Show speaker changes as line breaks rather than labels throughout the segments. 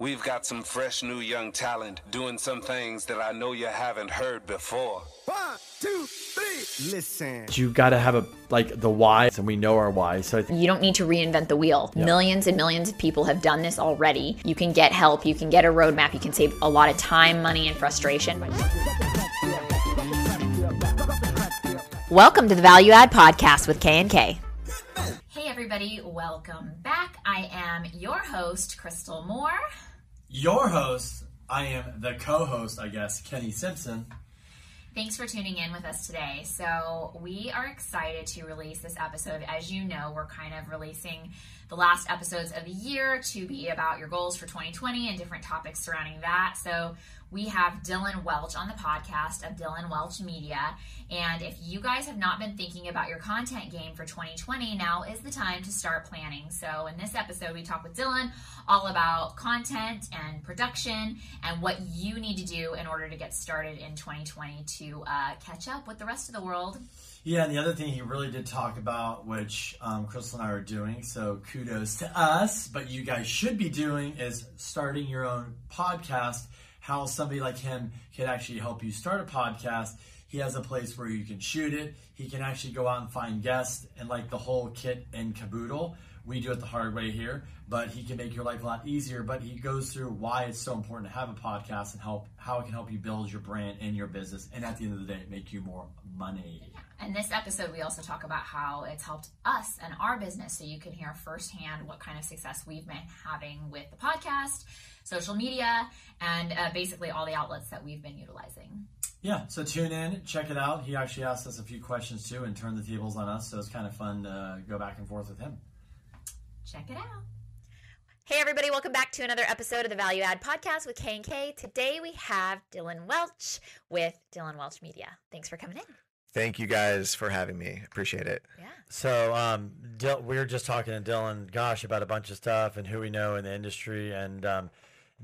We've got some fresh new young talent doing some things that I know you haven't heard before.
One, two, three. Listen.
You got to have a like the why, and we know our why. So I think
You don't need to reinvent the wheel. Millions and millions of people have done this already. You can get help, you can get a roadmap, you can save a lot of time, money, and frustration. Welcome to the Value Add Podcast with K and K. Hey everybody, welcome back. I am your host, Crystal Moore.
Your host, I am the co-host, I guess, Kenny Simpson.
Thanks for tuning in with us today. So, we are excited to release this episode. As you know, we're kind of releasing the last episodes of the year to be about your goals for 2020 and different topics surrounding that. So, we have Dylan Welch on the podcast of Dylan Welch Media. And if you guys have not been thinking about your content game for 2020, now is the time to start planning. So, in this episode, we talk with Dylan all about content and production and what you need to do in order to get started in 2020 to uh, catch up with the rest of the world.
Yeah, and the other thing he really did talk about, which um, Crystal and I are doing, so kudos to us, but you guys should be doing, is starting your own podcast. How somebody like him can actually help you start a podcast. He has a place where you can shoot it. He can actually go out and find guests and like the whole kit and caboodle. We do it the hard way here, but he can make your life a lot easier. But he goes through why it's so important to have a podcast and help how it can help you build your brand and your business, and at the end of the day, make you more money.
In this episode, we also talk about how it's helped us and our business so you can hear firsthand what kind of success we've been having with the podcast, social media, and uh, basically all the outlets that we've been utilizing.
Yeah, so tune in, check it out. He actually asked us a few questions too and turned the tables on us, so it's kind of fun to go back and forth with him.
Check it out. Hey everybody, welcome back to another episode of the Value Add Podcast with K and K. Today we have Dylan Welch with Dylan Welch Media. Thanks for coming in.
Thank you guys for having me. Appreciate it.
Yeah.
So um, Dil- we were just talking to Dylan, gosh, about a bunch of stuff and who we know in the industry. And um,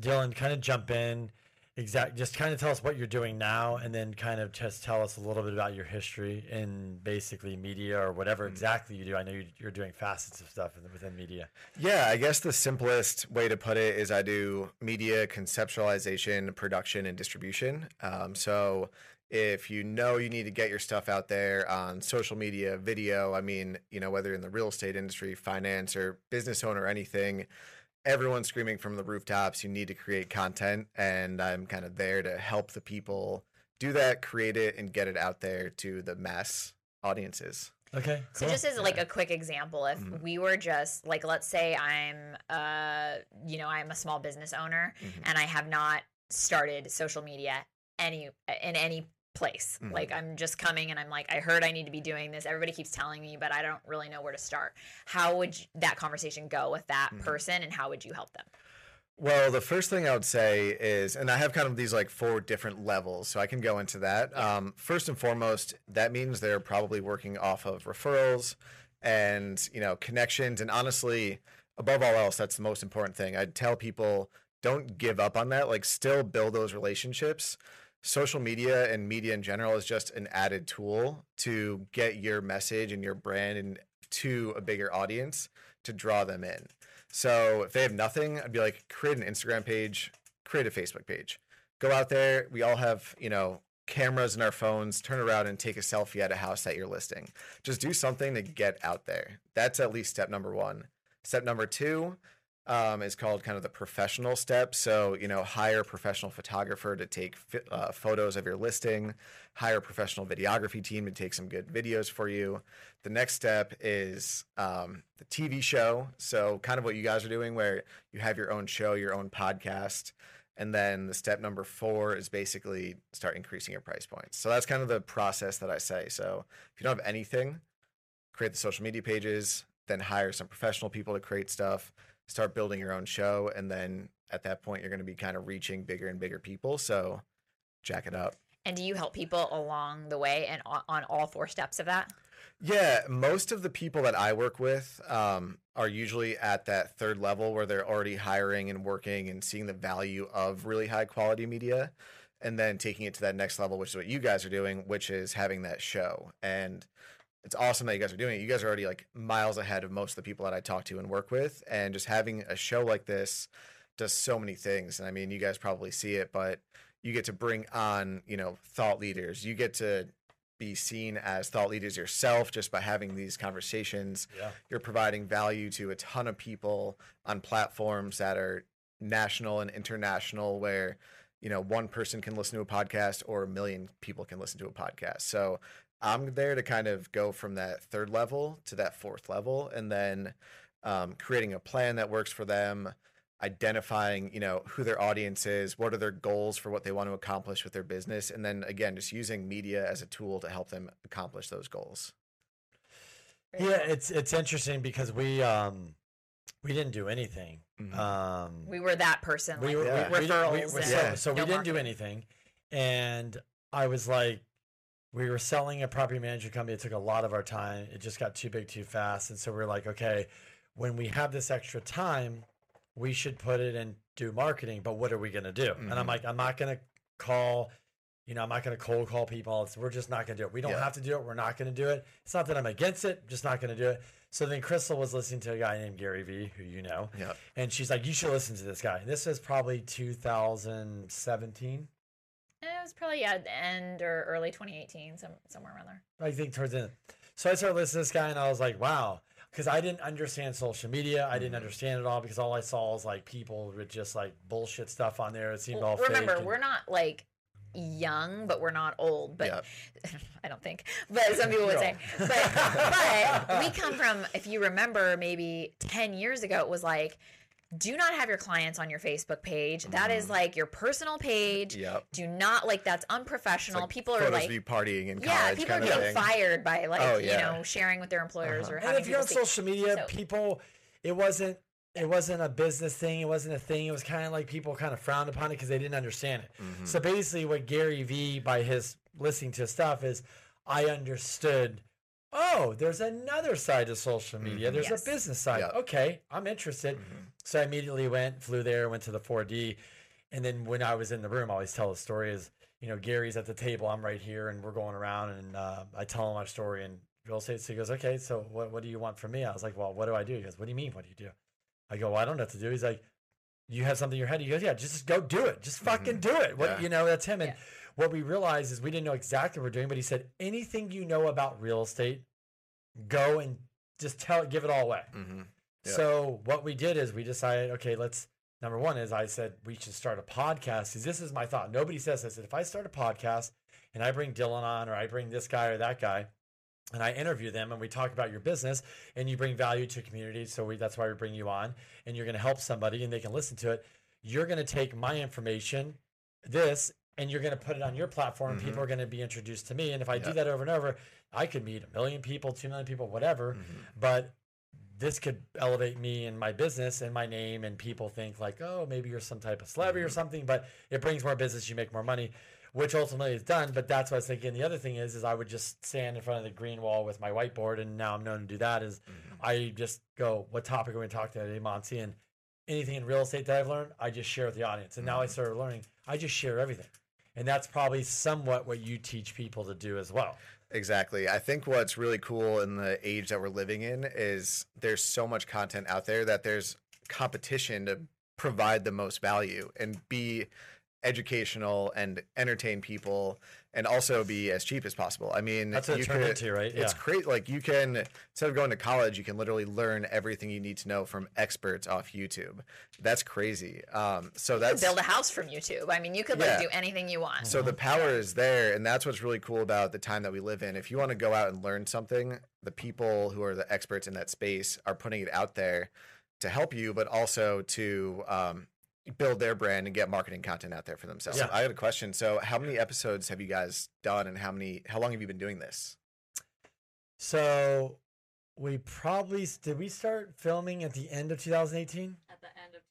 Dylan, kind of jump in, exact, just kind of tell us what you're doing now, and then kind of just tell us a little bit about your history in basically media or whatever exactly you do. I know you- you're doing facets of stuff within media.
Yeah, I guess the simplest way to put it is I do media conceptualization, production, and distribution. Um, so if you know you need to get your stuff out there on social media, video, I mean, you know, whether in the real estate industry, finance, or business owner, or anything, everyone's screaming from the rooftops, you need to create content. And I'm kind of there to help the people do that, create it, and get it out there to the mass audiences.
Okay.
So just as like a quick example, if
Mhm.
we were just like, let's say I'm, uh, you know, I'm a small business owner
Mhm.
and I have not started social media any in any place.
Mhm.
Like I'm just coming and I'm like, I heard I need to be doing this. Everybody keeps telling me, but I don't really know where to start. How would you, that conversation go with that
Mhm.
person, and how would you help them?
Well, the first thing I would say is, and I have kind of these like four different levels, so I can go into that.
Yeah.
Um, first and foremost, that means they're probably working off of referrals and you know connections, and honestly, above all else, that's the most important thing. I'd tell people don't give up on that. Like, still build those relationships. Social media and media in general is just an added tool to get your message and your brand and to a bigger audience to draw them in. So if they have nothing, I'd be like, create an Instagram page, create a Facebook page. Go out there. We all have, you know, cameras in our phones. Turn around and take a selfie at a house that you're listing. Just do something to get out there. That's at least step number one. Step number two um, is called kind of the professional step. So, you know, hire a professional photographer to take uh, photos of your listing, hire a professional videography team to take some good videos for you. The next step is um, the TV show. So, kind of what you guys are doing, where you have your own show, your own podcast. And then the step number four is basically start increasing your price points. So, that's kind of the process that I say. So, if you don't have anything, create the social media pages, then hire some professional people to create stuff, start building your own show. And then at that point, you're going to be kind of reaching bigger and bigger people. So, jack it up.
And do you help people along the way and on, all four steps of that?
Yeah, most of the people that I work with um, are usually at that third level where they're already hiring and working and seeing the value of really high quality media, and then taking it to that next level, which is what you guys are doing, which is having that show. And it's awesome that you guys are doing it. You guys are already like miles ahead of most of the people that I talk to and work with, and just having a show like this does so many things. And I mean, you guys probably see it, but you get to bring on, you know, thought leaders. You get to be seen as thought leaders yourself just by having these conversations.
Yeah.
You're providing value to a ton of people on platforms that are national and international where you know one person can listen to a podcast or a million people can listen to a podcast so i'm there to kind of go from that third level to that fourth level and then um, creating a plan that works for them identifying you know who their audience is what are their goals for what they want to accomplish with their business and then again just using media as a tool to help them accomplish those goals
Yeah, it's it's interesting because we um we didn't do anything.
Mhm.
Um
We were that person.
we
like,
were
Yeah.
we, we,
referrals.
we,
and
so,
Yeah.
so we
no
didn't do anything. And I was like we were selling a property management company. It took a lot of our time. It just got too big too fast. And so we are like, okay, when we have this extra time, we should put it and do marketing. But what are we gonna do? And I'm
Mhm.
like, I'm not gonna call you know, I'm not going to cold call people. It's, we're just not going to do it. We don't
Yeah.
have to do it. We're not going to do it. It's not that I'm against it. Just not going to do it. So then Crystal was listening to a guy named Gary Vee, who you know,
Yep.
and she's like, "You should listen to this guy." And this is probably 2017,
It was probably yeah, the end or early 2018, some, somewhere around there.
I think, towards the end. So I started listening to this guy, and I was like, "Wow," because I didn't understand social media. I didn't mm-hmm. understand it all because all I saw was like people with just like bullshit stuff on there. It seemed
Well,
all
remember,
fake and-
we're not like young, but we're not old. But
Yep.
I don't think. But some people would say. But, but we come from, if you remember, maybe 10 years ago, it was like, do not have your clients on your Facebook page. That is like your personal page.
Mm-hmm. Yep.
Do not like that's unprofessional.
Like
people are like
partying in
yeah,
college
people are
kind of
getting
thing.
fired by like
Oh,
you know sharing with their employers or
And
having
if you're on
people see-
social media,
So-
people, it wasn't, it wasn't a business thing. It wasn't a thing. It was kind of like people kind of frowned upon it because they didn't understand it.
Mm-hmm.
So basically, what Gary Vee, by his listening to stuff, is I understood. Oh, there's another side to social media. There's
Yes.
a business side.
Yep.
Okay, I'm interested. So I immediately went, flew there, went to the 4D, and then when I was in the room, I always tell the story is, you know, Gary's at the table, I'm right here, and we're going around, and uh, I tell him our story, and real estate. So he goes, okay, so what, what do you want from me? I was like, well, what do I do? He goes, what do you mean? What do you do? I go, well, I don't know what to do. He's like, you have something in your head. He goes, yeah, just go do it. Just fucking do it. What
Yeah.
you know, that's him. And
Yeah.
what we realized is we didn't know exactly what we're doing, but he said, anything you know about real estate, go and just tell it, give it all away.
hmm Yeah.
So what we did is we decided, okay, let's. Number one is I said we should start a podcast. Because This is my thought. Nobody says this. If I start a podcast and I bring Dylan on, or I bring this guy or that guy, and I interview them and we talk about your business and you bring value to community. So we, that's why we bring you on and you're going to help somebody and they can listen to it. You're going to take my information, this, and you're going to put it on your platform. and People are going to be introduced to me. And if I do that over and over, I could meet a million people, two million people, whatever.
Mm-hmm.
But this could elevate me and my business and my name and people think like oh maybe you're some type of celebrity or mm-hmm. something but it brings more business you make more money which ultimately is done. But that's what i was thinking. The other thing is is i would just stand in front of the green wall with my whiteboard and now i'm known to do that is mm-hmm. i just go what topic are we going to talk today monty? And anything in real estate that i've learned i just share with the audience. And now i mm-hmm. started learning i just share everything. And that's probably somewhat what you teach people to do as well
Exactly. I think what's really cool in the age that we're living in is there's so much content out there that there's competition to provide the most value and be educational and entertain people and also be as cheap as possible. I mean,
That's what it
you
turned
could-
into, right?
It's
Yeah.
great. Like you can instead of going to college, you can literally learn everything you need to know from experts off YouTube. That's crazy. Um, so that's
build a house from YouTube. I mean, you could like
Yeah.
do anything you want.
so the power is there, and that's what's really cool about the time that we live in. If you want to go out and learn something, the people who are the experts in that space are putting it out there to help you, but also to um, build their brand and get marketing content out there for themselves.
Yeah.
I had a question. So, how many episodes have you guys done, and how many? How long have you been doing this?
So we probably did we start filming at the end of 2018?
at the end of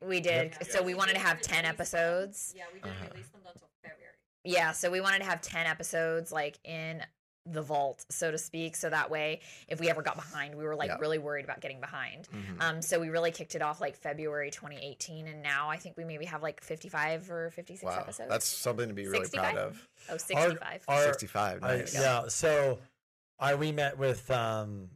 2018,
we did.
Yeah.
So we
We
wanted to have 10
release them.
episodes.
Yeah, we didn't
Uh-huh.
release them until February.
Yeah, so we wanted to have 10 episodes like in the vault, so to speak. So that way, if we ever got behind, we were like
Yeah.
really worried about getting behind.
Mhm.
Um, so we really kicked it off like February 2018. And now I think we maybe have like 55 or 56
wow,
episodes.
that's something to be really
65?
proud of.
oh, 65.
Our-
Sixty-five.
I-
Nice.
yeah. So I we met with um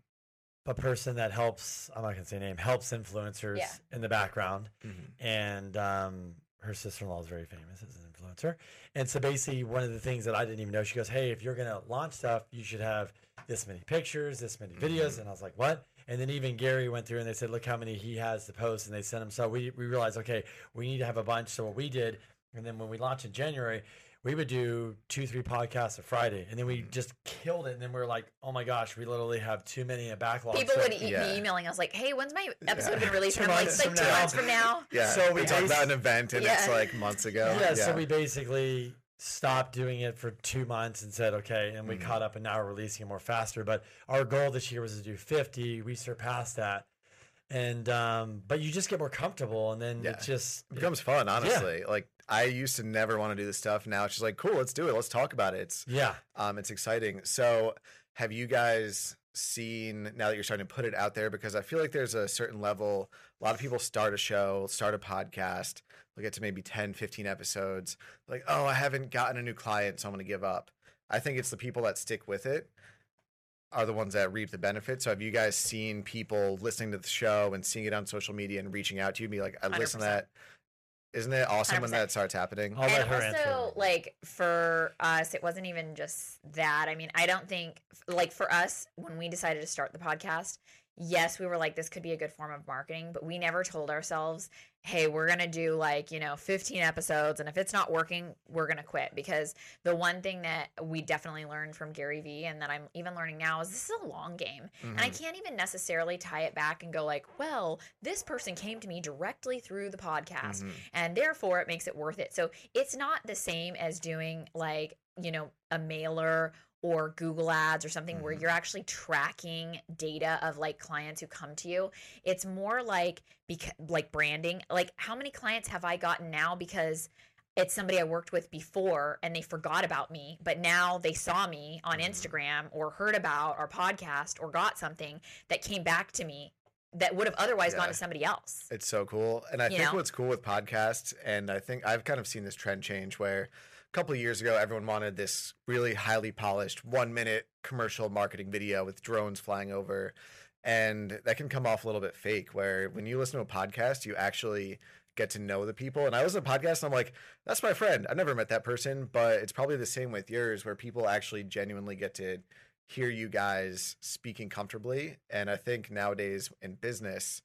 a person that helps. I'm not gonna say name. Helps influencers
Yeah.
in the background,
Mhm.
and um, her sister in law is very famous as an influencer. And so basically, one of the things that I didn't even know, she goes, "Hey, if you're gonna launch stuff, you should have this many pictures, this many mm-hmm. videos." And I was like, "What?" And then even Gary went through and they said, "Look how many he has to post," and they sent him. So we we realized, okay, we need to have a bunch. So what we did, and then when we launched in January. We would do two, three podcasts a Friday, and then we just killed it. And then we are like, "Oh my gosh, we literally have too many in a backlog."
People
So-
would e-
yeah.
be emailing us like, "Hey, when's my episode
Yeah.
been released?"
Two
And I'm like,
months
"It's like
from
two
now."
months from now."
Yeah.
So we
we talked about an event and it's like months ago.
yeah, so we basically stopped doing it for two months and said okay and we
Mm-hmm.
caught up and now we're releasing it more faster but our goal this year was to do 50 we surpassed that and um but you just get more comfortable and then
Yeah.
it just
it becomes fun, honestly. Like I used to never want to do this stuff. Now it's just like, cool, let's do it. Let's talk about it. It's
yeah
um it's exciting. So have you guys seen now that you're starting to put it out there? Because I feel like there's a certain level, a lot of people start a show, start a podcast, they'll get to maybe 10, 15 episodes, like, oh, I haven't gotten a new client, so I'm gonna give up. I think it's the people that stick with it are the ones that reap the benefits. So have you guys seen people listening to the show and seeing it on social media and reaching out to you and be like, I listen to
100%.
that. Isn't it awesome when
100%.
that starts happening?
I'll let
and
her
also,
answer
like for us, it wasn't even just that. I mean, I don't think like for us when we decided to start the podcast, yes, we were like, this could be a good form of marketing, but we never told ourselves, hey, we're gonna do like you know 15 episodes, and if it's not working, we're gonna quit. Because the one thing that we definitely learned from Gary Vee, and that I'm even learning now, is this is a long game, and I can't even necessarily tie it back and go like, well, this person came to me directly through the podcast
Mhm.
and therefore it makes it worth it. So it's not the same as doing like, you know, a mailer or Google ads or something where
Mhm.
you're actually tracking data of like clients who come to you. It's more like like branding. Like how many clients have I gotten now because it's somebody I worked with before and they forgot about me, but now they saw me on
Mhm.
Instagram or heard about our podcast or got something that came back to me that would have otherwise gone to somebody else.
It's so cool. And I
You
think
know?
what's cool with podcasts, and I think I've kind of seen this trend change where a couple of years ago, everyone wanted this really highly polished one minute commercial marketing video with drones flying over. And that can come off a little bit fake, where when you listen to a podcast, you actually get to know the people. And I listen to podcasts and I'm like, that's my friend. I've never met that person, but it's probably the same with yours, where people actually genuinely get to hear you guys speaking comfortably. And I think nowadays in business,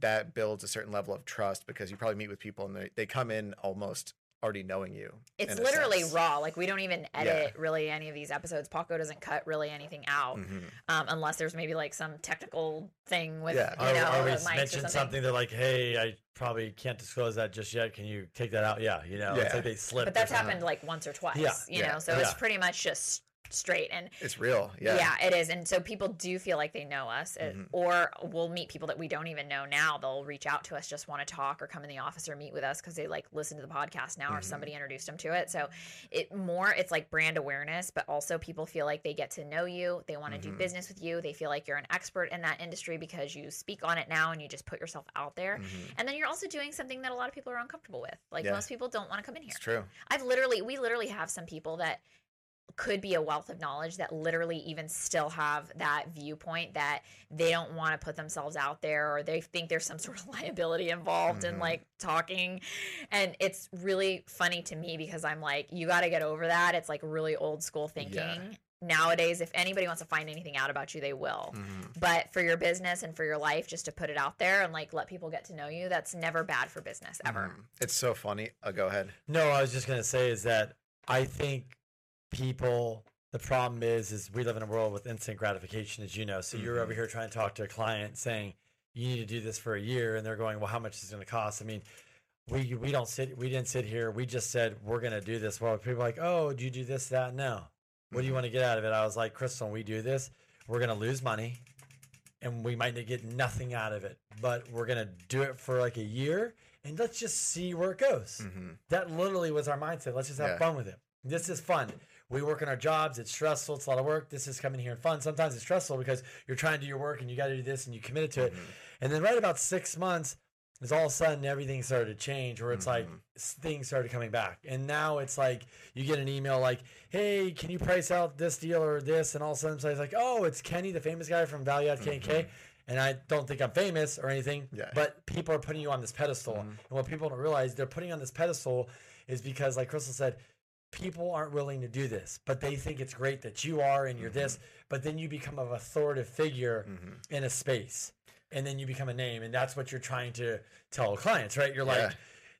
that builds a certain level of trust because you probably meet with people and they, they come in almost already knowing you.
It's literally
sense.
raw. Like we don't even edit really any of these episodes. Paco doesn't cut really anything out,
Mhm.
um, unless there's maybe like some technical thing with
Yeah.
you
Or,
know
or we
the mics
mention
something.
something. they're like, "Hey, I probably can't disclose that just yet. Can you take that out?" Yeah, you know, it's
Yeah.
like they slip.
But that's happened like once or twice.
Yeah.
you
Yeah.
know, so it's pretty much just straight and
It's real. Yeah.
yeah. it is and so people do feel like they know us It-
Mhm.
or we'll meet people that we don't even know now they'll reach out to us just want to talk or come in the office or meet with us because they like listen to the podcast now or
Mhm.
somebody introduced them to it so it more it's like brand awareness but also people feel like they get to know you they want to do
Mhm.
business with you they feel like you're an expert in that industry because you speak on it now and you just put yourself out there
Mhm.
and then you're also doing something that a lot of people are uncomfortable with like
Yeah.
most people don't want to come in here
It's true.
I've literally, we literally have some people that could be a wealth of knowledge that literally even still have that viewpoint that they don't want to put themselves out there or they think there's some sort of liability involved in
Mhm.
like talking. And it's really funny to me because I'm like, you got to get over that. It's like really old school thinking. Nowadays, if anybody wants to find anything out about you, they will.
Mhm.
But for your business and for your life, just to put it out there and like let people get to know you, that's never bad for business ever.
Mhm. It's so funny. Oh, go ahead.
No, I was just gonna say is that I think people. The problem is, is we live in a world with instant gratification, as you know. So you're over
Mhm.
here trying to talk to a client saying you need to do this for a year, and they're going, "Well, how much is it going to cost?" I mean, we we don't sit, we didn't sit here. We just said we're going to do this. Well, people are like, "Oh, do you do this, that?" No. What do you
Mhm.
want to get out of it? I was like, Crystal, we do this, we're going to lose money, and we might get nothing out of it, but we're going to do it for like a year, and let's just see where it goes.
Mhm.
That literally was our mindset. Let's just have
Yeah.
fun with it. This is fun. We work in our jobs. It's stressful. It's a lot of work. This is coming here and fun. Sometimes it's stressful because you're trying to do your work and you got to do this and you committed to it.
Mhm.
And then right about six months, is all of a sudden everything started to change where it's like
Mhm.
s- things started coming back and now it's like you get an email like hey can you price out this deal or this and all of a sudden it's like oh it's kenny the famous guy from value add k&k and i don't think i'm famous or anything
Mm-hmm. Yeah.
but people are putting you on this pedestal
Mhm.
and what people don't realize they're putting on this pedestal is because like crystal said people aren't willing to do this but they think it's great that you are and you're this but then you become an authoritative figure
Mhm.
in a space and then you become a name and that's what you're trying to tell clients right you're
Yeah.
like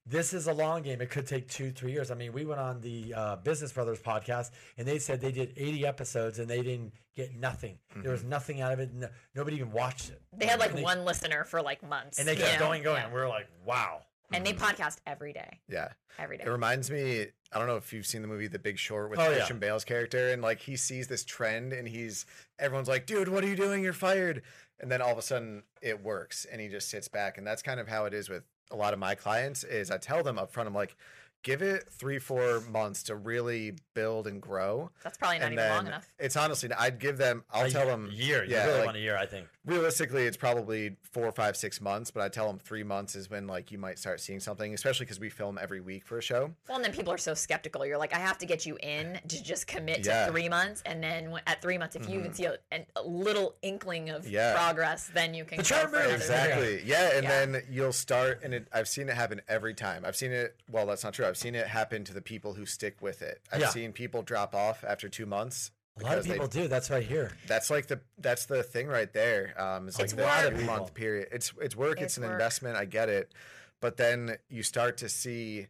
this is a long game it could take two three years i mean we went on the uh, business brothers podcast and they said they did 80 episodes and they didn't get nothing there was nothing out of it no, nobody even watched it
They had like
And they-
one listener for like months.
and they kept
know?
going going
Yeah.
and we're like wow
And they podcast every day.
Yeah.
Every day.
It reminds me, I don't know if you've seen the movie The Big Short with
Oh, yeah.
Christian Bale's character, and like he sees this trend and he's everyone's like, dude, what are you doing? You're fired. And then all of a sudden it works and he just sits back. And that's kind of how it is with a lot of my clients is I tell them up front, I'm like, give it three, four months to really build and grow.
That's probably not
and
even long
then
enough.
it's honestly, I'd give them, I'll
A
tell
ye-
them
year you
yeah,
really
like-
want a year i think
realistically it's probably four five six months but i tell them three months is when like you might start seeing something especially because we film every week for a show
Well, and then people are so skeptical. You're like, I have to get you in to just commit
Yeah.
to three months, and then at three months, if you even mm-hmm. see a, a little inkling of
Yeah.
progress, then you can
The
go
chart
for
moves.
another
exactly yeah and
Yeah.
then you'll start and it, i've seen it happen every time i've seen it well that's not true i've seen it happen to the people who stick with it. I've
Yeah.
seen people drop off after two months
a lot of
because they-
people do. That's right here
that's like the that's the thing right there. Um it's like
It's
the
work.
month period. It's it's work it's,
It's
an
work.
investment. I get it. But then you start to see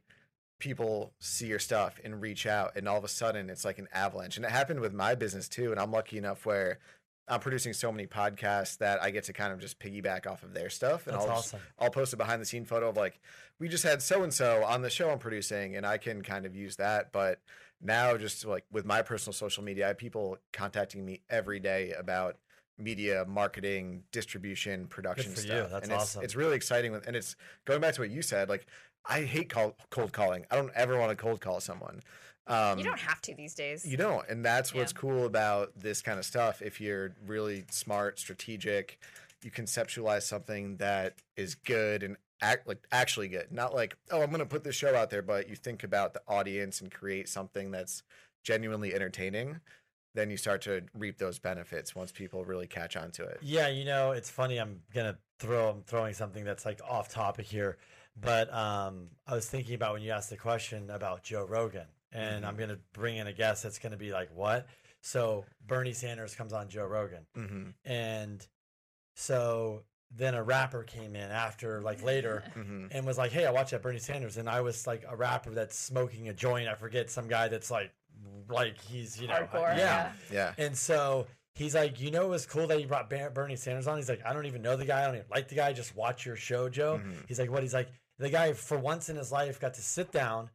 people see your stuff and reach out and all of a sudden it's like an avalanche. And it happened with my business too and i'm lucky enough where i'm producing so many podcasts that i get to kind of just piggyback off of their stuff and
That's
i'll just-
awesome.
i'll post a behind the scene photo of like we just had so and so on the show i'm producing and i can kind of use that but now just like with my personal social media i have people contacting me every day about media marketing distribution production
for you.
stuff
That's
and it's,
awesome.
it's really exciting with, and it's going back to what you said like i hate call, cold calling i don't ever want to cold call someone um,
You don't have to these days.
you don't, and that's what's
Yeah.
cool about this kind of stuff. If you're really smart, strategic, you conceptualize something that is good and act like actually good. Not like, oh, I'm going to put this show out there, but you think about the audience and create something that's genuinely entertaining. Then you start to reap those benefits once people really catch on to it.
Yeah, you know, it's funny. I'm gonna throw. I'm throwing something that's like off topic here, but um, I was thinking about when you asked the question about Joe Rogan, and I'm gonna bring in a guest that's gonna be like, "What?" So Bernie Sanders comes on Joe Rogan,
hmm
and so then a rapper came in after, like later,
hmm
and was like, "Hey, I watched that Bernie Sanders," and I was like a rapper that's smoking a joint. I forget some guy that's like, like he's you know,
Hardcore.
yeah.
Yeah.
And so he's like, you know, it was cool that you brought Bernie Sanders on. He's like, I don't even know the guy. I don't even like the guy. Just watch your show, Joe.
Mhm.
He's like, what? He's like, the guy for once in his life got to sit down,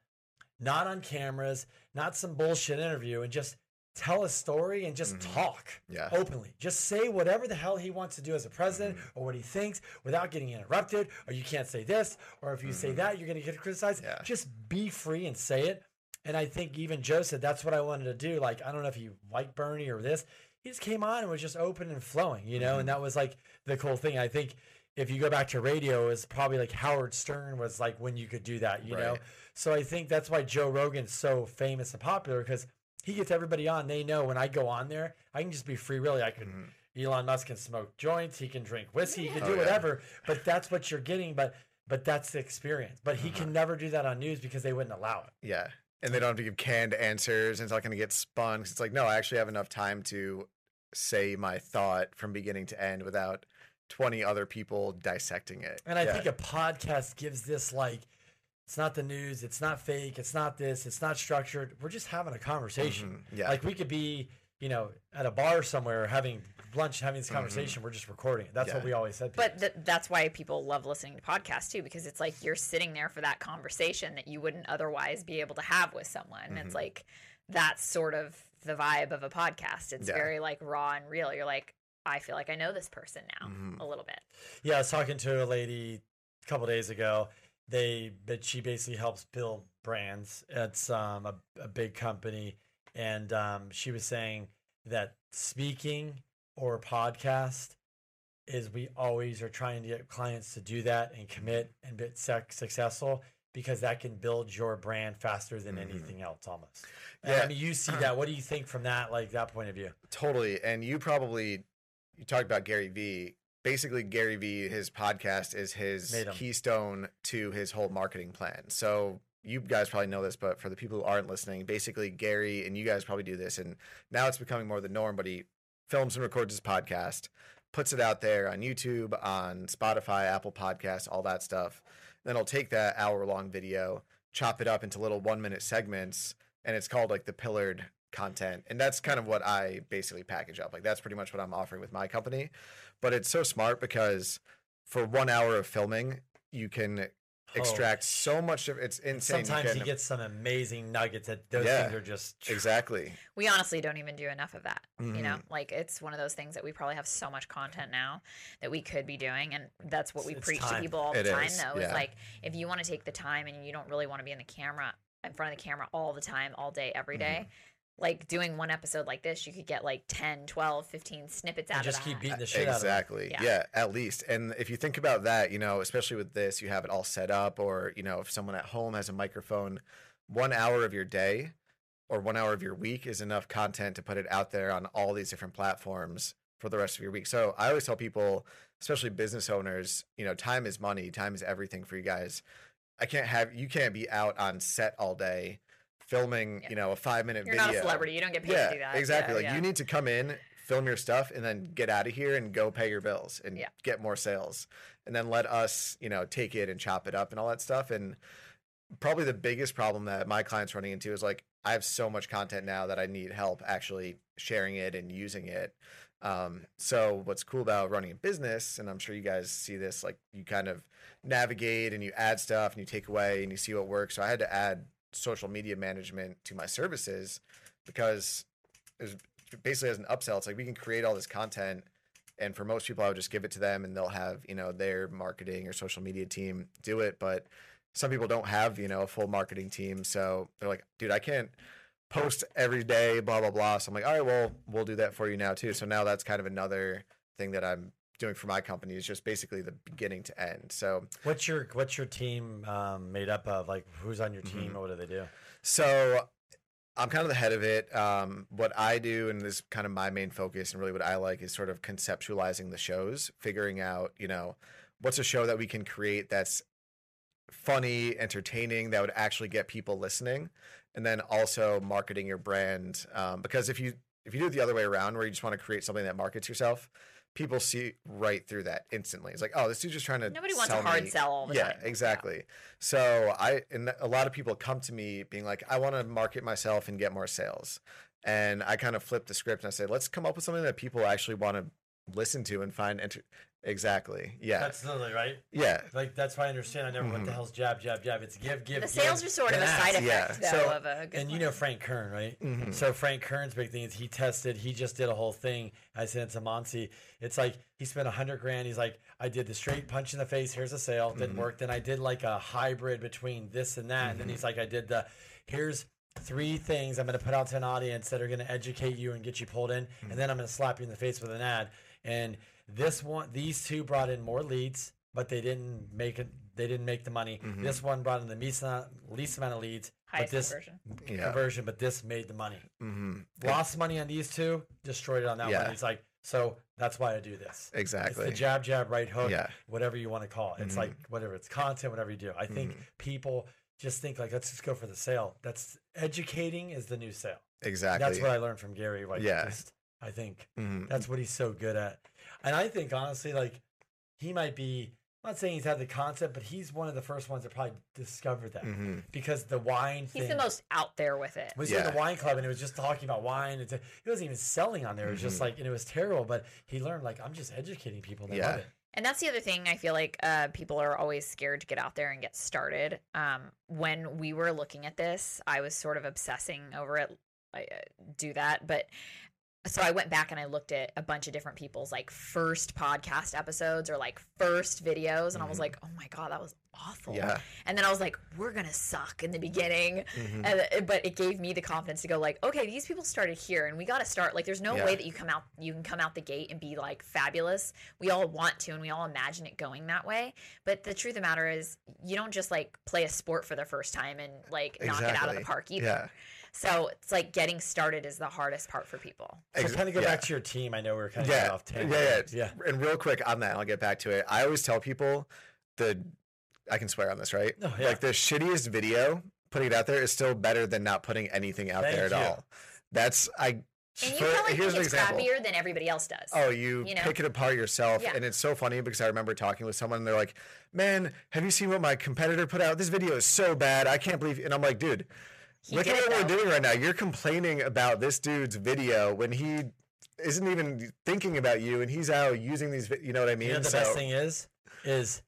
not on cameras, not some bullshit interview, and just tell a story and just
Mhm.
talk
Yeah.
openly. Just say whatever the hell he wants to do as a president
Mm-hmm.
or what he thinks without getting interrupted. Or you can't say this, or if you say
Mhm.
that, you're going to get criticized.
Yeah.
Just be free and say it. And I think even Joe said that's what I wanted to do. Like, I don't know if you like Bernie or this. He just came on and was just open and flowing, you know,
Mhm.
and that was like the cool thing. I think if you go back to radio, is probably like Howard Stern was like when you could do that, you know. So I think that's why Joe Rogan's so famous and popular because he gets everybody on. They know when I go on there, I can just be free. Really, I could.
Mhm.
Elon Musk can smoke joints. He can drink whiskey. He can
Oh,
do
yeah.
whatever. But that's what you're getting. But but that's the experience. But he
Uh-huh.
can never do that on news because they wouldn't allow it.
Yeah. And they don't have to give canned answers and it's not going to get spun. It's like, no, I actually have enough time to say my thought from beginning to end without 20 other people dissecting it.
And I
Yeah.
think a podcast gives this like it's not the news, it's not fake, it's not this, it's not structured. We're just having a conversation.
Mhm. Yeah.
Like we could be, you know, at a bar somewhere having lunch, having
Mm-hmm.
this conversation. We're just recording it. That's what we always said.
But th- that's why people love listening to podcasts too, because it's like you're sitting there for that conversation that you wouldn't otherwise be able to have with someone.
Mhm.
It's like that's sort of the vibe of a podcast. It's
Yeah.
very like raw and real. You're like, I feel like I know this person now
Mhm.
a little bit.
Yeah, I was talking to a lady a couple days ago. They, but she basically helps build brands. It's um, a, a big company, and um, she was saying that speaking or podcast is we always are trying to get clients to do that and commit and be successful because that can build your brand faster than anything else almost. And I
Mm-hmm.
Mean, you see that. What do you think from that, like that point of view?
Totally. And you probably you talked about Gary Vee. Basically, Gary Vee, his podcast is his keystone to his whole marketing plan. So you guys probably know this, but for the people who aren't listening, basically Gary and you guys probably do this, and now it's becoming more the norm. But he films and records his podcast, puts it out there on YouTube, on Spotify, Apple Podcasts, all that stuff. Then he'll take that hour long video, chop it up into little one minute segments, and it's called like the pillared content. And that's kind of what I basically package up. Like that's pretty much what I'm offering with my company. But it's so smart because for one hour of filming, you can extract so much of it's insane.
Sometimes he
can-
gets some amazing nuggets that those
Yeah.
things are just
exactly.
we honestly don't even do enough of that you know
Mhm.
like it's one of those things that we probably have so much content now that we could be doing and that's what we
It's
preach to people all the
It
time
is,
though
yeah.
is like if you want to take the time and you don't really want to be in the camera in front of the camera all the time all day every
Mm-hmm.
Day, like doing one episode like this you could get like 10 12 15 snippets out
and just
of
keep beating the shit out of them.
exactly
Yeah.
yeah. at least and if you think about that you know especially with this you have it all set up or you know if someone at home has a microphone one hour of your day or one hour of your week is enough content to put it out there on all these different platforms for the rest of your week so i always tell people especially business owners you know time is money time is everything for you guys i can't have you can't be out on set all day filming
Yeah.
you know a five minute
you're
video
not a celebrity you don't get paid
yeah,
to do that
exactly.
Yeah,
like
yeah.
you need to come in, film your stuff, and then get out of here and go pay your bills and get more sales, and then let us, you know, take it and chop it up and all that stuff. And probably the biggest problem that my clients running into is like I have so much content now that I need help actually sharing it and using it. Um, so what's cool about running a business, and I'm sure you guys see this, like you kind of navigate and you add stuff and you take away and you see what works. So I had to add social media management to my services because there's basically as an upsell, it's like we can create all this content. And for most people, I would just give it to them and they'll have, you know, their marketing or social media team do it. But some people don't have, you know, a full marketing team. So they're like, dude, I can't post every day, blah, blah, blah. So I'm like, all right, well, we'll do that for you now too. So now that's kind of another thing that I'm doing for my company is just basically the beginning to end. So
What's your what's your team um, made up of? Like who's on your
Mm-hmm.
team or what do they do?
So I'm kind of the head of it. Um, what I do, and this is kind of my main focus, and really what I like is sort of conceptualizing the shows, figuring out, you know, what's a show that we can create that's funny, entertaining, that would actually get people listening, and then also marketing your brand. Um, because if you if you do it the other way around, where you just want to create something that markets yourself, people see right through that instantly. It's like, oh, this dude's just trying to
nobody wants a hard
me-
sell all the time.
yeah, exactly. So I and a lot of people come to me being like, I want to market myself and get more sales. And I kind of flip the script and I say, let's come up with something that people actually want to listen to and find enter- exactly. Yeah.
That's literally right.
yeah.
Like that's why I understand. I never went the hell's jab jab jab. It's give give.
the
give,
sales are sort of a side effect
Yeah.
though
So-
of a good
And you know Frank Kern, right?
Mhm.
So Frank Kern's big thing is he tested. He just did a whole thing. I said to Monty, it's like he spent a hundred grand. He's like, I did the straight punch in the face. Here's a sale. Didn't
Mm-hmm.
work. Then I did like a hybrid between this and that. And then he's like, I did the here's three things I'm going to put out to an audience that are going to educate you and get you pulled in,
Mm-hmm.
and then I'm going to slap you in the face with an ad. And this one, these two brought in more leads, but they didn't make it. They didn't make the money.
Mm-hmm.
This one brought in the least amount, least amount of leads,
highest
but this
conversion
Yeah.
conversion, but this made the money.
hmm
Lost money on these two, destroyed it on that
Yeah.
one. He's like, so that's why I do this.
Exactly.
It's the jab, jab, right hook,
Yeah.
whatever you want to call it. It's
Mhm.
like whatever it's content, whatever you do. I think
Mhm.
people just think like, let's just go for the sale. That's educating is the new sale.
exactly.
That's what I learned from Gary. Like,
Yeah.
just, I think
Mhm.
that's what he's so good at. And I think honestly, like he might be. I'm not saying he's had the concept, but he's one of the first ones that probably discovered that
Mhm.
because the wine thing.
he's the most out there with it
was
Yeah.
in the wine club and it was just talking about wine. It's, he wasn't even selling on there. It was just
Mhm.
like, and it was terrible. But he learned like I'm just educating people. And they
Yeah.
love it.
And that's the other thing I feel like uh, people are always scared to get out there and get started. Um, when we were looking at this, I was sort of obsessing over it. I uh, do that, but so I went back and I looked at a bunch of different people's like first podcast episodes or like first videos, and I was
Mhm.
like, oh my god, that was awful.
Yeah.
And then I was like, we're gonna suck in the beginning,
Mhm.
and, uh, but it gave me the confidence to go like, okay, these people started here, and we got to start. Like, there's no
Yeah.
way that you come out, you can come out the gate and be like fabulous. We all want to, and we all imagine it going that way. But the truth of the matter is, you don't just like play a sport for the first time and like knock it out of the park either.
Yeah.
So it's like getting started is the hardest part for people.
So
Ex-
kind of go
yeah.
back to your team. I know we are kind of
yeah,
off
yeah,
tangent.
yeah, And real quick on that, I'll get back to it. I always tell people the I can swear on this, right?
Oh, yeah.
Like the shittiest video, putting it out there is still better than not putting anything out
Thank
there at
you.
all. That's I.
And you
for-
probably
here's
think
an
it's
example.
crappier than everybody else does.
Oh, you,
You know?
pick it apart yourself,
Yeah.
and it's so funny because I remember talking with someone, and they're like, "Man, have you seen what my competitor put out? This video is so bad. I can't believe." And I'm like, "Dude,
He
look at what we're doing right now. You're complaining about this dude's video when he isn't even thinking about you, and he's out using these. You know what I mean?
You know the
so
best thing is, is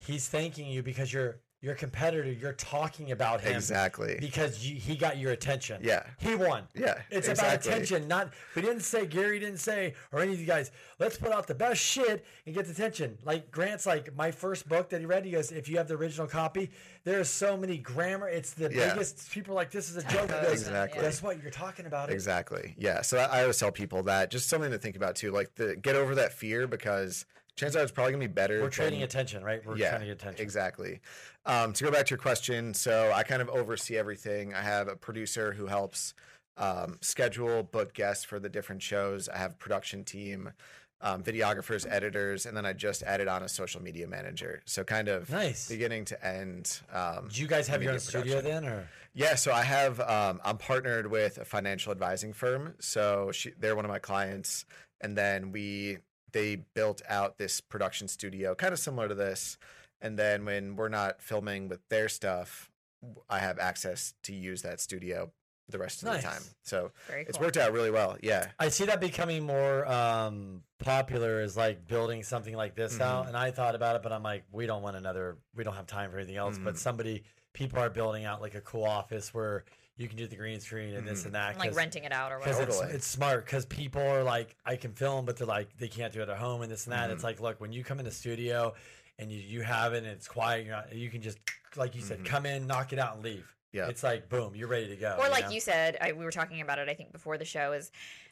he's thanking you because you're your competitor. You're talking about him
exactly.
because you, he got your attention.
Yeah.
he won.
Yeah,
It's
exactly.
about attention, not. We didn't say Gary didn't say or any of you guys. Let's put out the best shit and get the attention. Like Grant's like my first book that he read. He goes, if you have the original copy, there's so many grammar. It's the
Yeah.
biggest. People are like this is a joke. Goes,
Exactly.
Guess what? You're talking about it.
Exactly. Yeah. So I I always tell people that just something to think about too. Like the get over that fear because chances are it's probably gonna be better.
We're trading
than-
attention, right? We're
yeah,
get attention.
Exactly. Um, to go back to your question, so I kind of oversee everything. I have a producer who helps um, schedule, book guests for the different shows. I have a production team, um, videographers, editors, and then I just added on a social media manager. So kind of
Nice.
beginning to end. Um,
Do you guys have your own studio
production.
then, or
Yeah, so I have um, I'm partnered with a financial advising firm. So she, they're one of my clients, and then we they built out this production studio, kind of similar to this. And then when we're not filming with their stuff, I have access to use that studio the rest of
Nice.
the time. So
Very
it's worked out really well. Yeah,
I see that becoming more um, popular is like building something like this out.
Mhm.
And I thought about it, but I'm like, we don't want another, we don't have time for anything else. But
Mhm.
somebody, people are building out like a cool office where you can do the green screen and this
Mhm.
and that.
like renting it out or
Because
whatever.
it's,
Totally.
it's smart because people are like, I can film, but they're like, they can't do it at home and this and that. It's like, look, when you come in the studio and you, you have it and it's quiet, you're not, you can just, like you said,
Mhm.
come in, knock it out, and leave.
Yeah.
It's like, boom, you're ready to go.
or like
know?
you said I, we were talking about it i think before the show is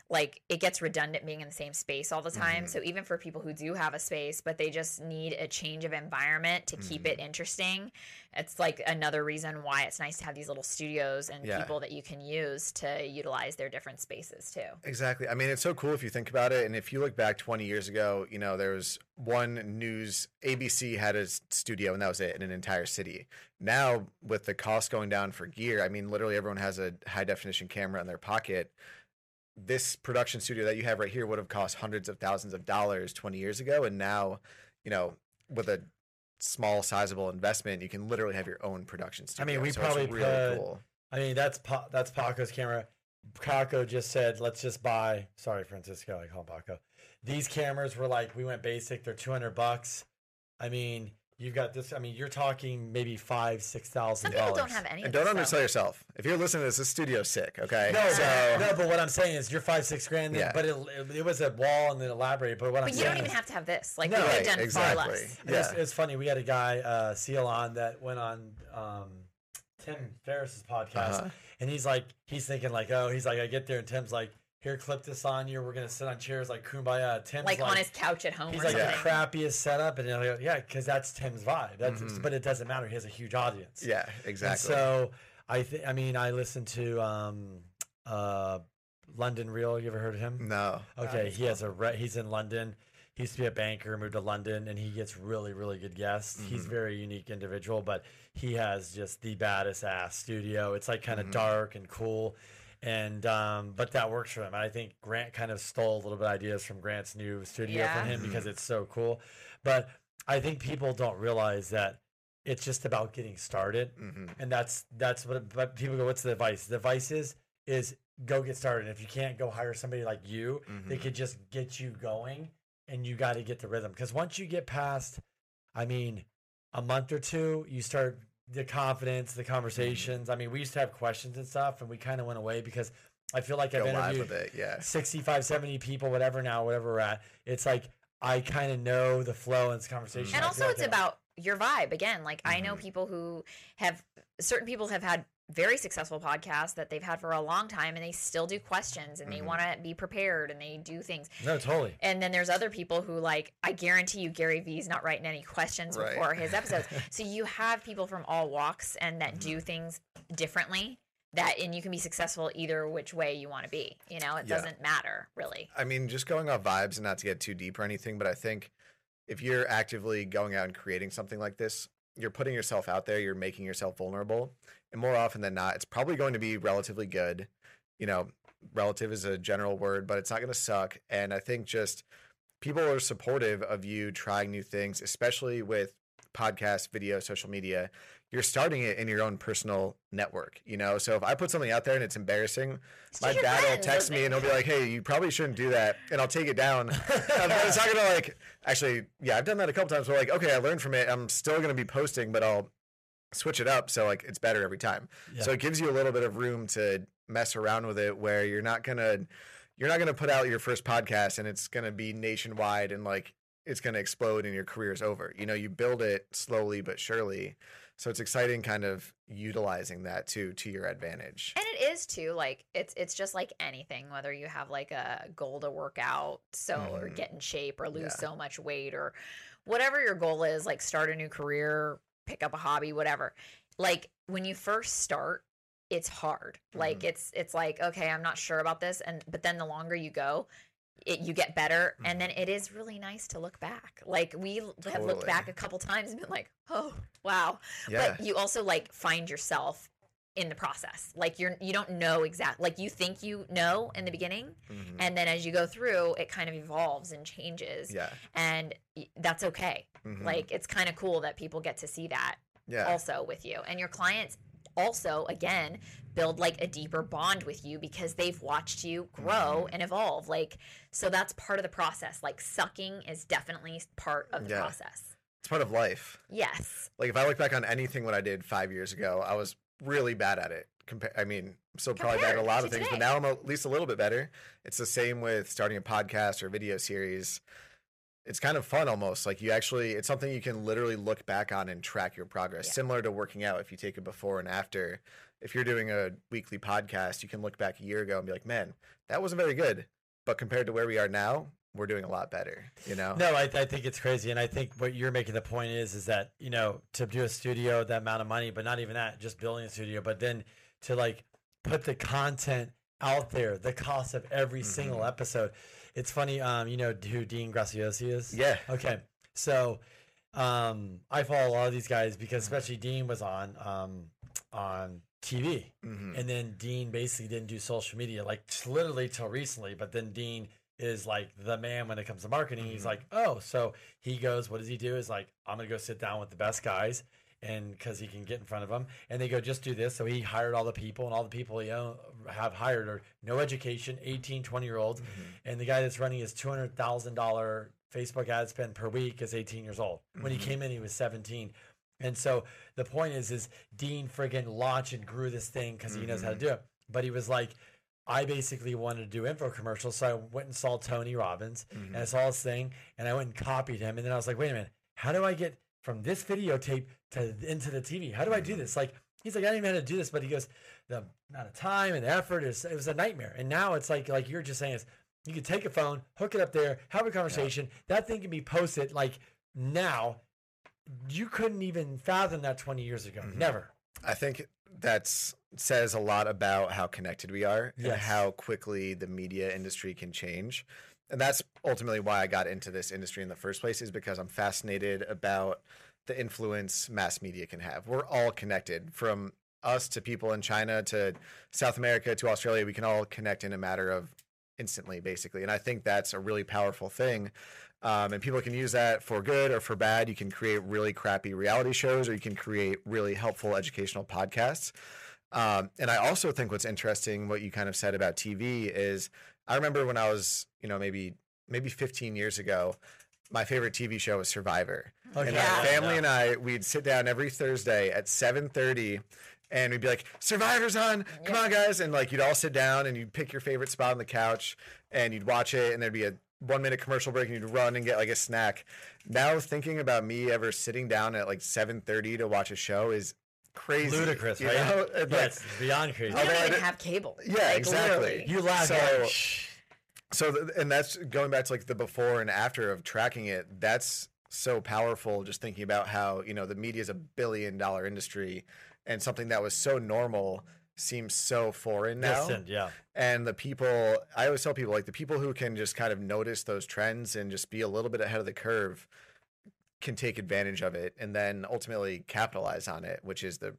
like it gets redundant being in the same space all the time
Mhm.
so even for people who do have a space but they just need a change of environment to keep
Mm-hmm.
it interesting it's like another reason why it's nice to have these little studios and
Yeah.
people that you can use to utilize their different spaces too
Exactly. I mean, it's so cool if you think about it. And if you look back 20 years ago, you know, there was one news, ABC had a studio and that was it in an entire city. Now, with the cost going down for gear, I mean, literally everyone has a high definition camera in their pocket. This production studio that you have right here would have cost hundreds of thousands of dollars 20 years ago. And now, you know, with a small, sizable investment, you can literally have your own production studio.
I mean, we
So
probably
really
put-
cool.
I mean, that's pa- that's Paco's camera. Paco just said, "Let's just buy." Sorry, Francisco. I call him Paco. These cameras were like we went basic. They're two hundred bucks. I mean, you've got this. I mean, you're talking maybe five, six thousand
some people
dollars.
don't have any
And don't undersell
though.
yourself. If you're listening to this, this studio's sick, okay?
No,
so,
no, but what I'm saying is, you're five, six grand.
Yeah.
But it, it was a wall and then elaborate. But what I'm
but you
saying
don't even
is-
have to have this like
No,
we could have
right,
done
exactly.
far less
And It's,
Yeah.
it's funny. We had a guy, uh, Seal on that went on um, Tim Ferriss's podcast,
Uh-huh.
and he's like, he's thinking like, oh, he's like, I get there, and Tim's like, here, clip this on you. We're gonna sit on chairs like kumbaya. Tim's
like, on his couch at home
He's
or
like
something
the crappiest setup, and you're like, yeah, because that's Tim's vibe. That's
Mhm.
but it doesn't matter. He has a huge audience.
yeah,
And
exactly.
so I think, I mean, I listened to um, uh, London Real. You ever heard of him?
no.
Okay, he has a re- he's in London. He used to be a banker, moved to London, and he gets really, really good guests. He's a very unique individual, but he has just the baddest ass studio. It's like kind of
Mhm.
dark and cool, and um, but that works for him. And I think Grant kind of stole a little bit of ideas from Grant's new studio
Yeah.
from him because it's so cool. But I think people don't realize that it's just about getting started
hmm
and that's that's what but people go what's the advice the advice is is go get started if you can't go hire somebody like you they
Mhm.
could just get you going and you got to get the rhythm because once you get past i mean a month or two you start the confidence the conversations i mean we used to have questions and stuff and we kind of went away because i feel like i've
Go
interviewed
with it. Yeah.
65 70 people whatever now whatever we're at it's like i kind of know the flow and this conversation
and
I
also
like
it's about your vibe again. Like I
Mm-hmm.
know people who have certain people have had very successful podcast that they've had for a long time and they still do questions and
Mm-hmm.
they want to be prepared and they do things.
No, totally.
And then there's other people who like I guarantee you Gary Vee's not writing any questions
Right.
before his episodes. so you have people from all walks and that do
Mm-hmm.
things differently that and you can be successful either which way you want to be. You know, it
Yeah.
doesn't matter really.
I mean, just going off vibes and not to get too deep or anything, but I think if you're actively going out and creating something like this, you're putting yourself out there, you're making yourself vulnerable. And more often than not, it's probably going to be relatively good. You know, relative is a general word, but it's not going to suck. And I think just people are supportive of you trying new things, especially with podcast, video, social media. You're starting it in your own personal network, you know? So if I put something out there and it's embarrassing,
It's
my dad will text me and he'll be like, "Hey, you probably shouldn't do that," and I'll take it down. Uh, but it's not gonna like actually. Yeah, I've done that a couple times. Where like, okay, I learned from it. I'm still gonna be posting, but I'll switch it up so like it's better every time.
Yeah.
So it gives you a little bit of room to mess around with it, where you're not gonna you're not gonna put out your first podcast and it's gonna be nationwide and like it's gonna explode and your career's over. You know, you build it slowly but surely. So it's exciting, kind of utilizing that too to your advantage.
And it is too like it's it's just like anything whether you have like a goal to work out so or
Mhm.
get in shape or lose
Yeah.
so much weight or whatever your goal is like start a new career, pick up a hobby, whatever. Like when you first start it's hard. Like
Mhm.
it's it's like okay, I'm not sure about this and but then the longer you go it, you get better and then it is really nice to look back like we l- have looked back a couple times and been like oh wow
Yeah.
but you also like find yourself in the process like you're you don't know exact like you think you know in the beginning
Mhm.
and then as you go through it kind of evolves and changes
Yeah.
and that's okay
Mhm.
like it's kind of cool that people get to see that
yeah.
also with you and your clients also again build like a deeper bond with you because they've watched you grow
Mm-hmm.
and evolve like so that's part of the process like sucking is definitely part of the
Yeah.
process
it's part of life.
yes
Like if I look back on anything what I did five years ago, I was really bad at it. Compa- I mean, still probably bad at a lot of things, but now I'm at least a little bit better. It's the same with starting a podcast or video series. It's kind of fun almost. Like you actually, it's something you can literally look back on and track your progress.
Yeah.
Similar to working out, if you take a before and after. If you're doing a weekly podcast, you can look back a year ago and be like, man, that wasn't very good. But compared to where we are now, we're doing a lot better. You know?
No, I, I think it's crazy, and I think what you're making the point is is that you know to do a studio that amount of money, but not even that, just building a studio, but then to like put the content out there, the cost of every single episode. It's funny, um, you know who Dean Graziosi is?
Yeah.
Okay, so um, I follow a lot of these guys because especially Dean was on um, on TV,
Mhm.
and then Dean basically didn't do social media like literally till recently. But then Dean is like the man when it comes to marketing. He's
Mhm.
like, oh, so he goes, what does he do? Is like, I'm gonna go sit down with the best guys. And because he can get in front of them, and they go, just do this. So he hired all the people, and all the people he own, have hired are no education, 18, 20 year olds. And the guy that's running his $200,000 Facebook ad spend per week is 18 years old. When he
Mhm.
came in, he was 17. And so the point is, is Dean friggin' launched and grew this thing because he knows how to do it. But he was like, I basically wanted to do info commercials, so I went and saw Tony Robbins and I saw his thing, and I went and copied him, and then I was like, wait a minute, how do I get from this videotape to into the TV? How do I do this? Like, he's like, I even know how to do this, but he goes, the amount of time and effort is it was a nightmare, and now it's like like you're just saying. You can take a phone, hook it up there, have a conversation. That thing can be posted like now. You couldn't even fathom that 20 years ago.
Mhm.
Never.
I think that's says a lot about how connected we are and how quickly the media industry can change. And that's ultimately why I got into this industry in the first place is because I'm fascinated about the influence mass media can have. We're all connected from us to people in China to South America to Australia. We can all connect in a matter of instantly, basically. And I think that's a really powerful thing. Um, and people can use that for good or for bad. You can create really crappy reality shows, or you can create really helpful educational podcasts. Um, and I also think what's interesting, what you kind of said about TV, is I remember when I was, you know, maybe maybe 15 years ago, my favorite TV show was Survivor. And
Yeah.
my family and I, we'd sit down every Thursday at 7:30, and we'd be like, "Survivor's on! Come on, guys!" And like you'd all sit down and you'd pick your favorite spot on the couch, and you'd watch it, and there'd be a one minute commercial break and you'd run and get like a snack. Now thinking about me ever sitting down at like seven thirty to watch a show is crazy.
Ludicrous,
you
right?
know? And,
Yeah,
like,
it's beyond crazy.
We don't
Although I
even
did-
have cable.
Yeah,
Like,
exactly.
literally.
You laugh.
So-
you're like,
So, th- and that's going back to like the before and after of tracking it. That's so powerful. Just thinking about how you know the media is a billion dollar industry, and something that was so normal seems so foreign now.
Distant, yeah.
And the people, I always tell people like the people who can just kind of notice those trends and just be a little bit ahead of the curve can take advantage of it and then ultimately capitalize on it, which is the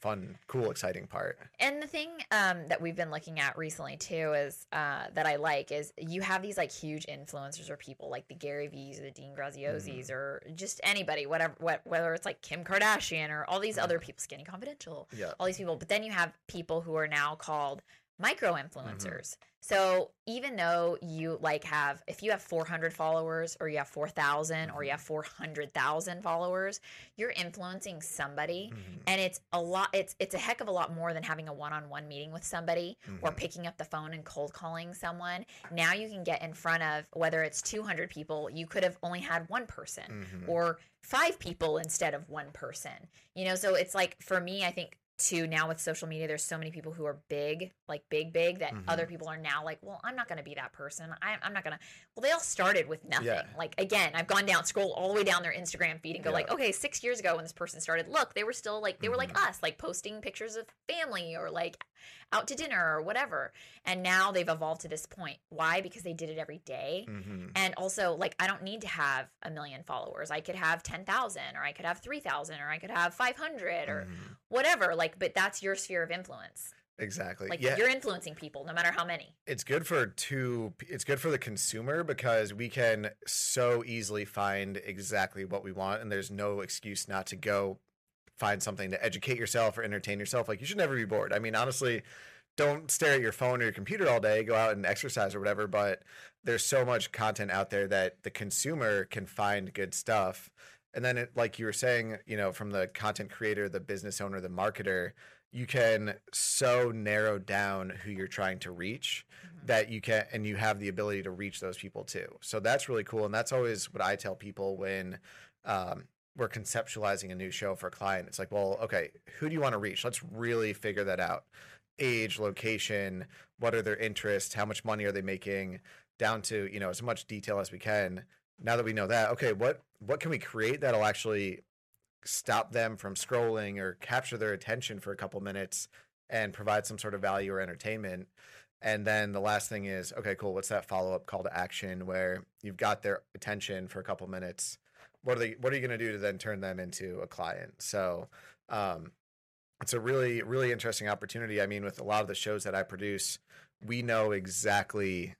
fun, cool, exciting part.
And the thing um, that we've been looking at recently too is uh, that I like is you have these like huge influencers or people like the Gary V's or the Dean Graziosis or just anybody, whatever, what, whether it's like Kim Kardashian or all these other people, Skinny Confidential,
Yeah.
all these people. But then you have people who are now called micro influencers. Mm-hmm. So even though you like have, if you have 400 followers or you have 4,000 or you mm-hmm. have 400,000 followers, you're influencing somebody mm-hmm. and it's a lot it's it's a heck of a lot more than having a one-on-one meeting with somebody or picking up the phone and cold calling someone. Now you can get in front of whether it's 200 people you could have only had one person
Mm-hmm.
or five people instead of one person. You know so it's like for me i think too now with social media there's so many people who are big like big big that
Mm-hmm.
other people are now like well i'm not going to be that person I, i'm not going to well they all started with nothing
Yeah.
like again i've gone down scroll all the way down their instagram feed and go
Yeah.
like okay six years ago when this person started look they were still like they were like
Mm-hmm.
us like posting pictures of family or like out to dinner or whatever and now they've evolved to this point why because they did it every day
Mm-hmm.
and also like i don't need to have a million followers i could have 10,000 or i could have 3,000 or i could have 500 or
Mm-hmm.
whatever like but that's your sphere of influence.
Exactly.
like
yeah.
you're influencing people no matter how many.
It's good for two it's good for the consumer because we can so easily find exactly what we want and there's no excuse not to go find something to educate yourself or entertain yourself. Like you should never be bored. I mean honestly don't stare at your phone or your computer all day go out and exercise or whatever but there's so much content out there that the consumer can find good stuff and then it, like you were saying you know from the content creator the business owner the marketer you can so narrow down who you're trying to reach that you can and you have the ability to reach those people too. So that's really cool and that's always what i tell people when um, we're conceptualizing a new show for a client. It's like well okay who do you want to reach? Let's really figure that out. Age location what are their interests? How much money are they making? Down to you know as much detail as we can now that we know that okay what what can we create that'll actually stop them from scrolling or capture their attention for a couple minutes and provide some sort of value or entertainment? And then the last thing is okay cool what's that follow-up call to action where you've got their attention for a couple minutes? What are they what are you going to do to then turn them into a client? So um, it's a really really interesting opportunity. I mean with a lot of the shows that i produce we know exactly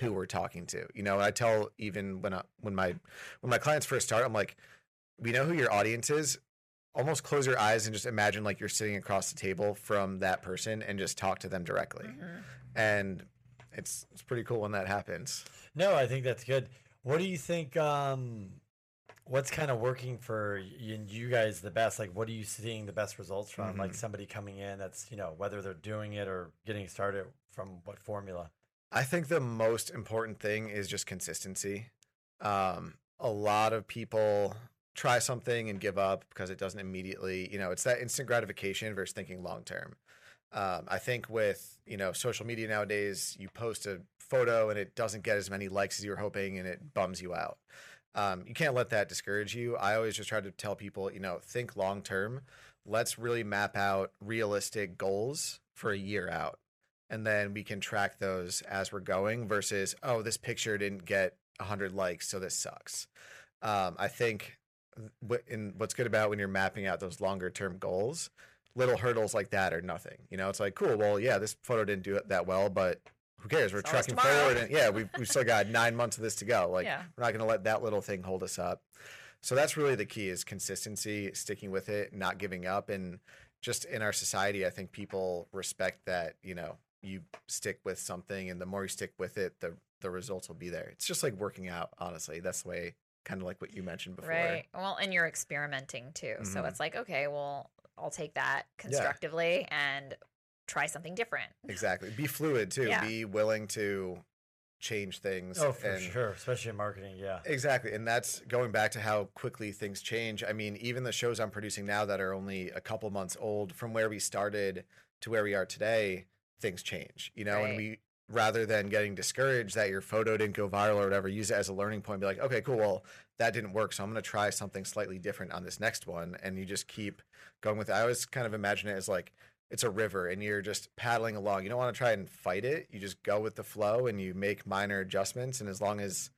who we're talking to you know i tell even when I, when my when my clients first start i'm like we know who your audience is almost close your eyes and just imagine like you're sitting across the table from that person and just talk to them directly and it's it's pretty cool when that happens
No, I think that's good. What do you think? Um, what's kind of working for you, you guys the best? Like, what are you seeing the best results from? Like somebody coming in that's you know whether they're doing it or getting started from what formula?
I think the most important thing is just consistency. Um, a lot of people try something and give up because it doesn't immediately, you know, it's that instant gratification versus thinking long term. Um, I think with you know social media nowadays, you post a photo and it doesn't get as many likes as you were hoping, and it bums you out. Um, you can't let that discourage you. I always just try to tell people, you know, think long term. Let's really map out realistic goals for a year out and then we can track those as we're going versus oh this picture didn't get 100 likes so this sucks. Um, i think what in what's good about when you're mapping out those longer term goals little hurdles like that are nothing you know? It's like cool well yeah this photo didn't do it that well but who cares? We're
It's
trucking forward and yeah we've, we've still got nine months of this to go. Like
Yeah.
we're not going to let that little thing hold us up. So that's really the key is consistency sticking with it not giving up and just in our society i think people respect that you know you stick with something and the more you stick with it the the results will be there it's just like working out honestly that's the way kind of like what you mentioned before
Right. Well, and you're experimenting too. So
Mhm.
it's like, okay, well, I'll take that constructively and try something different.
exactly be fluid too
Yeah.
be willing to change things.
Oh, for
and-
sure, especially in marketing. Yeah.
Exactly. And that's going back to how quickly things change. I mean, even the shows I'm producing now that are only a couple months old from where we started to where we are today, things change, you know, and we rather than getting discouraged that your photo didn't go viral or whatever, use it as a learning point, be like, okay, cool, well, that didn't work. So I'm going to try something slightly different on this next one. And you just keep going with it. I always kind of imagine it as like it's a river and you're just paddling along. You don't want to try and fight it. You just go with the flow and you make minor adjustments. And as long as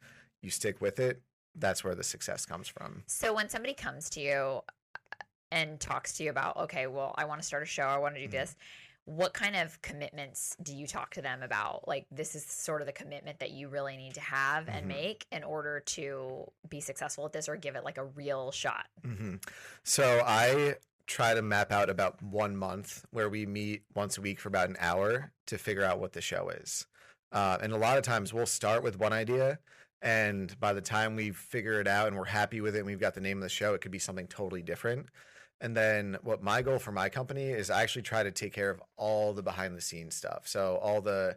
you stick with it, that's where the success comes from.
So when somebody comes to you and talks to you about, okay, well, I want to start a show, I want to do
Mhm.
this. What kind of commitments do you talk to them about? Like, this is sort of the commitment that you really need to have and
Mhm.
make in order to be successful at this or give it like a real shot.
hmm So I try to map out about one month where we meet once a week for about an hour to figure out what the show is. Uh, and a lot of times we'll start with one idea. And by the time we figure it out and we're happy with it and we've got the name of the show, it could be something totally different. And then what my goal for my company is I actually try to take care of all the behind the scenes stuff. So all the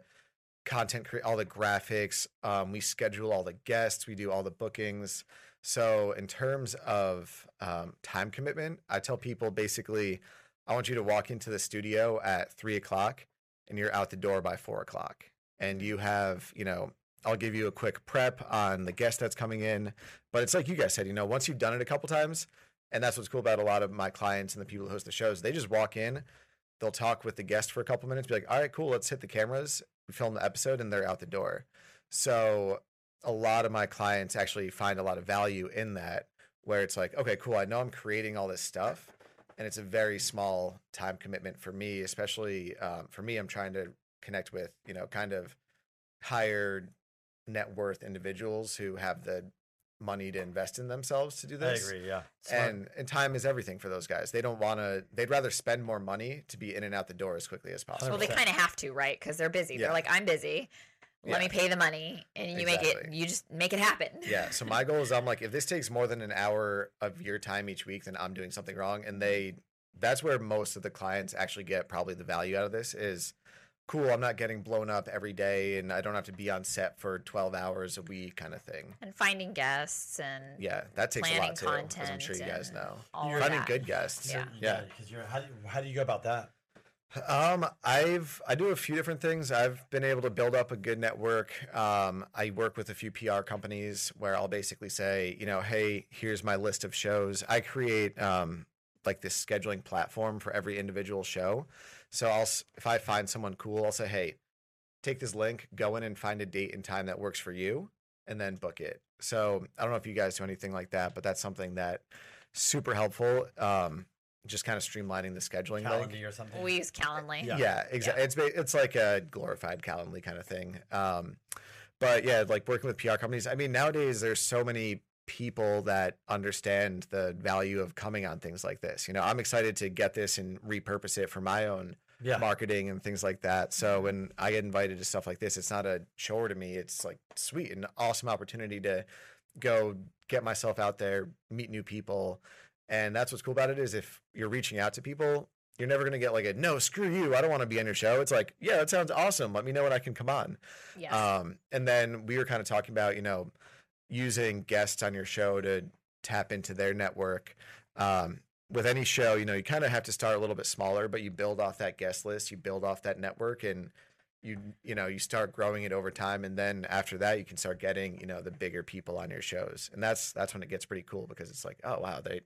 content, cre- all the graphics, um, we schedule all the guests, we do all the bookings. So in terms of um, time commitment, I tell people basically, I want you to walk into the studio at three o'clock and you're out the door by four o'clock. And you have, you know, I'll give you a quick prep on the guest that's coming in. But it's like you guys said, you know, once you've done it a couple times, and that's what's cool about a lot of my clients and the people who host the shows, they just walk in, they'll talk with the guest for a couple minutes, be like, all right, cool, let's hit the cameras, film the episode, and they're out the door. So a lot of my clients actually find a lot of value in that, where it's like, okay, cool, I know I'm creating all this stuff, and it's a very small time commitment for me, especially um, for me, I'm trying to connect with, you know, kind of higher net worth individuals who have the money to invest in themselves to do this.
I agree. Yeah. Smart.
And and time is everything for those guys. They don't want to. They'd rather spend more money to be in and out the door as quickly as possible.
Well, they kind of have to, right? Because they're busy.
Yeah.
They are like, I'm busy. Let
Yeah.
me pay the money, and you make it. You just make it happen.
yeah. So my goal is I'm like, if this takes more than an hour of your time each week, then I'm doing something wrong. And they, that's where most of the clients actually get probably the value out of this is cool. I'm not getting blown up every day and I don't have to be on set for 12 hours a week kind of thing.
And finding guests and
Yeah. That takes a
planning
lot too, as I'm sure you guys know.
all of
Finding
that.
good guests.
Yeah.
Yeah.
Because you're how do you, how do you go about that?
Um, I've I do a few different things. I've been able to build up a good network. Um, I work with a few PR companies where I'll basically say, you know, hey, here's my list of shows. I create um like this scheduling platform for every individual show. So I'll if I find someone cool, I'll say, hey, take this link, go in and find a date and time that works for you, and then book it. So I don't know if you guys do anything like that, but that's something that super helpful. Um, just kind of streamlining the scheduling link.
Calendly or something?
We use Calendly.
Yeah.
Yeah, exactly. It's it's like a glorified Calendly kind of thing. Um, but yeah, like working with PR companies. I mean, nowadays there's so many people that understand the value of coming on things like this. You know, I'm excited to get this and repurpose it for my own
yeah.
marketing and things like that. So when I get invited to stuff like this, it's not a chore to me. It's like sweet, and awesome opportunity to go get myself out there, meet new people. And that's what's cool about it is if you're reaching out to people, you're never going to get like a no, screw you. I don't want to be on your show. It's like, yeah, that sounds awesome. Let me know when I can come on.
Yes.
Um, and then we were kind of talking about, you know, using guests on your show to tap into their network. Um, with any show, you know, you kind of have to start a little bit smaller, but you build off that guest list, you build off that network, and you you know you start growing it over time, and then after that, you can start getting you know the bigger people on your shows, and that's that's when it gets pretty cool because it's like, oh wow, they,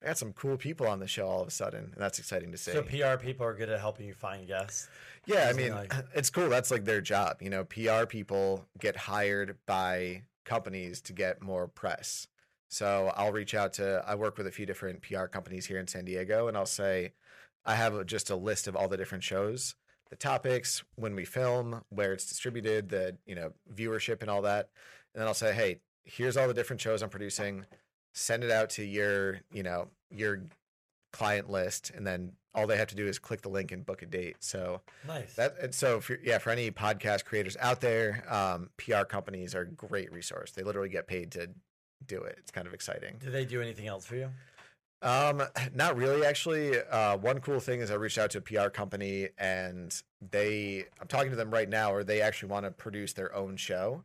they got some cool people on the show all of a sudden, and that's exciting to see.
So PR people are good at helping you find guests.
Yeah, I mean,
like-
it's cool. That's like their job. You know, PR people get hired by companies to get more press. So I'll reach out to, I work with a few different PR companies here in San Diego, and I'll say, I have just a list of all the different shows, the topics, when we film, where it's distributed, the, you know, viewership and all that. And then I'll say, hey, here's all the different shows I'm producing. Send it out to your, you know, your client list. And then all they have to do is click the link and book a date. So,
Nice.
that and so for yeah, for any podcast creators out there, um, PR companies are a great resource. They literally get paid to do it. It's kind of exciting.
do they do anything else for you?
Um, not really, actually. Uh, one cool thing is I reached out to a PR company, and they I'm talking to them right now, or they actually want to produce their own show,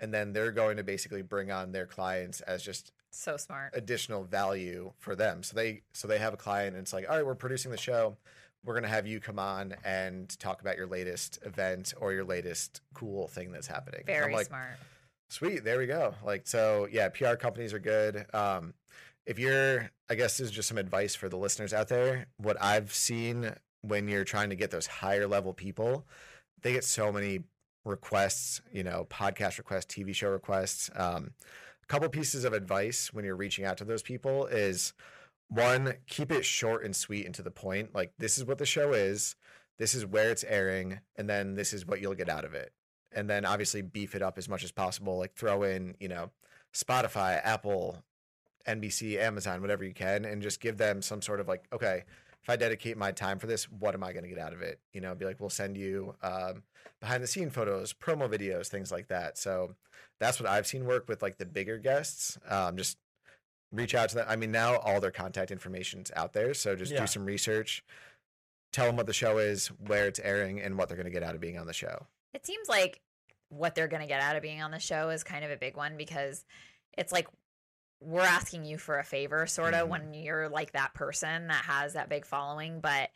and then they're going to basically bring on their clients as just
So smart.
additional value for them. So they so they have a client, and it's like, all right, we're producing the show. We're gonna have you come on and talk about your latest event or your latest cool thing that's happening.
Very
like,
smart.
Sweet, there we go. Like so, yeah, PR companies are good. Um, if you're, I guess, this is just some advice for the listeners out there. What I've seen when you're trying to get those higher level people, they get so many requests. You know, podcast requests, TV show requests. Um, couple pieces of advice when you're reaching out to those people is one, keep it short and sweet and to the point. Like this is what the show is. This is where it's airing, and then this is what you'll get out of it and then obviously beef it up as much as possible. Like throw in, you know, Spotify, Apple, NBC, Amazon, whatever you can, and just give them some sort of like, okay, if I dedicate my time for this, what am I going to get out of it? You know, be like, we'll send you um, behind the scene photos, promo videos, things like that. So that's what I've seen work with like the bigger guests. Um, just reach out to them. I mean, now all their contact information's out there, so just
Yeah.
do some research. Tell them what the show is, where it's airing, and what they're going to get out of being on the show.
It seems like what they're going to get out of being on the show is kind of a big one because it's like we're asking you for a favor, sort of,
Mhm.
when you're like that person that has that big following, but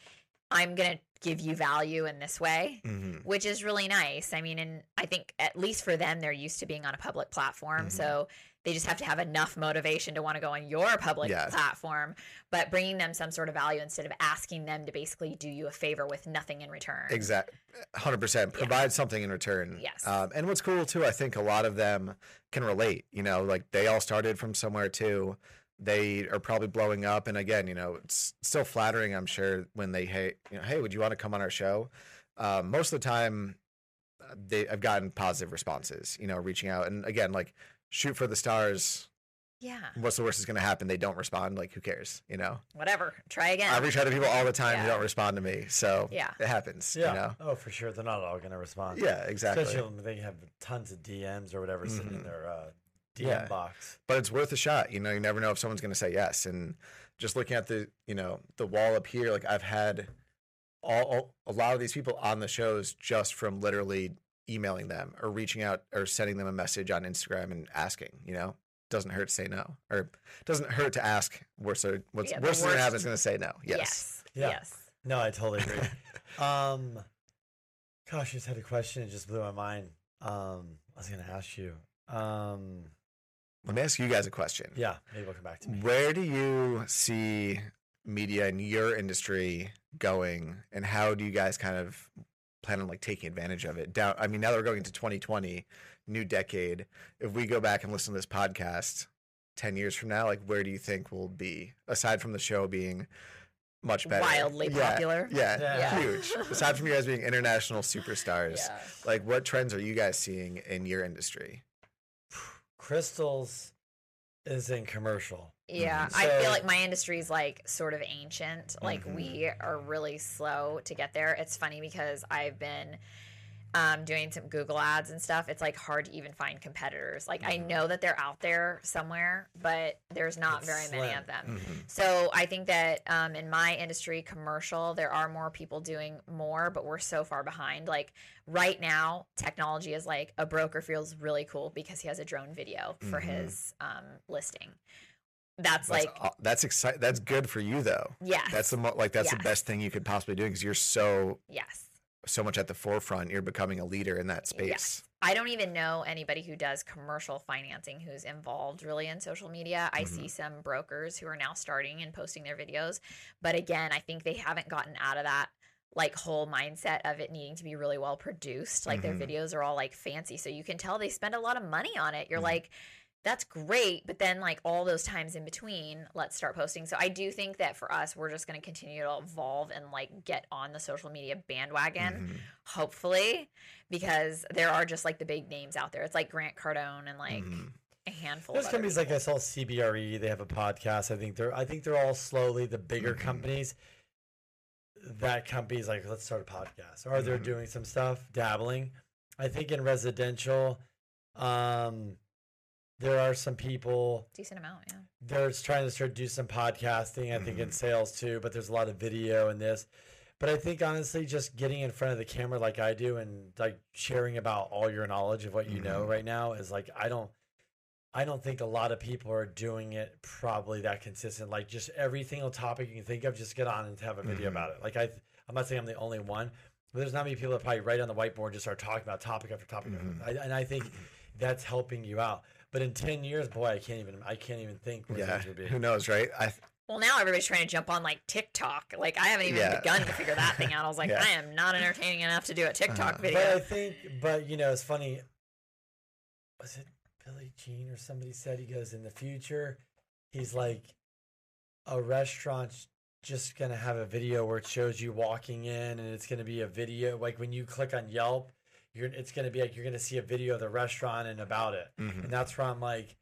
I'm going to give you value in this way.
Mm-hmm.
Which is really nice. I mean, and I think at least for them, they're used to being on a public platform.
Mhm.
So they just have to have enough motivation to want to go on your public
Yeah.
platform, but bringing them some sort of value instead of asking them to basically do you a favor with nothing in return.
Exactly. hundred percent. Provide something in return.
Yes.
Um, and what's cool too, I think a lot of them can relate. You know, like they all started from somewhere too. They are probably blowing up, and again, you know, it's still flattering. I'm sure when they hey, you know, hey, would you want to come on our show? Um, most of the time, uh, they I've gotten positive responses. You know, reaching out, and again, like shoot for the stars.
Yeah.
What's the worst that's going to happen? They don't respond. Like, who cares? You know,
Whatever. Try again.
I reach out to people all the time who don't respond to me. So
Yeah.
it happens.
Yeah.
You know.
Oh, for sure. They're not all going to respond.
Yeah, exactly.
Especially when they have tons of DMs or whatever sitting in
Mhm.
their uh, DM
Yeah.
box.
but it's worth a shot. You know, you never know if someone's going to say yes. And just looking at the, you know, the wall up here, like I've had all, all a lot of these people on the shows just from literally emailing them or reaching out or sending them a message on Instagram and asking. You know, doesn't hurt to say no, or doesn't hurt to ask. Worst, what's
Yeah, the
worst thing that happens is going to say no. Yes.
Yes.
Yeah.
Yes.
No, I totally agree. um, gosh, I just had a question. It just blew my mind. Um, I was going to ask you. Um,
Let me ask you guys a question.
yeah, maybe we'll come back to me.
Where do you see media in your industry going, and how do you guys kind of plan on like taking advantage of it? Down, I mean, now that we're going into 2020, new decade. If we go back and listen to this podcast 10 years from now, like where do you think we'll be? Aside from the show being much better,
Wildly
Yeah,
popular.
yeah,
Yeah.
huge. Aside from you guys being international superstars,
Yeah.
like what trends are you guys seeing in your industry?
Crystals is in commercial.
Yeah,
Mhm.
I feel like my industry is like sort of ancient. Like
Mhm.
we are really slow to get there. It's funny because I've been um, doing some Google ads and stuff. It's like hard to even find competitors. Like I
Mhm.
know that they're out there somewhere, but there's not
It's
very many of them.
Mhm.
So I think that um, in my industry, commercial, there are more people doing more, but we're so far behind. Like right now, technology is like a broker feels really cool because he has a drone video for
Mhm.
his um, listing. That's,
That's
like
that's exciting. That's good for you though.
Yeah,
That's the mo- like that's the best thing you could possibly do because you're so
yes.
So much at the forefront. You're becoming a leader in that space.
Yes. I don't even know anybody who does commercial financing who's involved really in social media. I
Mm-hmm.
see some brokers who are now starting and posting their videos, but again, I think they haven't gotten out of that like whole mindset of it needing to be really well produced. Like
Mhm.
their videos are all like fancy, so you can tell they spend a lot of money on it. You're
Mhm.
like that's great, but then like all those times in between, let's start posting. So I do think that for us, we're just going to continue to evolve and like get on the social media bandwagon
Mhm.
hopefully because there are just like the big names out there it's like grant cardone and like
Mhm.
a handful
There's companies like
people.
I saw CBRE. They have a podcast. I think they're. I think they're all slowly the bigger
Mhm.
companies. That companies like, let's start a podcast, or they're
Mhm.
doing some stuff, dabbling. I think in residential, um,
there are some people
Decent amount, yeah.
they're trying to start do some podcasting. I think in mm-hmm. sales too, but there's a lot of video in this. But I think honestly, just getting in front of the camera like I do and like sharing about all your knowledge of what you know mm-hmm. right now is like I don't. I don't think a lot of people are doing it probably that consistent. Like just every single topic you can think of, just get on and have a video about mm-hmm. it. Like I, I'm not saying I'm the only one, but there's not many people that probably write on the whiteboard and just start talking about topic after topic. I, and I think that's helping you out. But in ten years, boy, I can't even. I can't even think where
Yeah.
things would be.
Who knows, right? I
Well, now everybody's trying to jump on like TikTok. Like I haven't even
Yeah.
begun to figure that thing out. I was like,
Yeah.
I am not entertaining enough to do a TikTok
Uh-huh.
video.
But I think, but you know, it's funny. Was it Billy Gene or somebody said he goes in the future? He's like, a restaurant's just gonna have a video where it shows you walking in, and it's gonna be a video. Like when you click on Yelp, you're it's gonna be like you're gonna see a video of the restaurant and about it,
Mhm.
and that's where I'm like,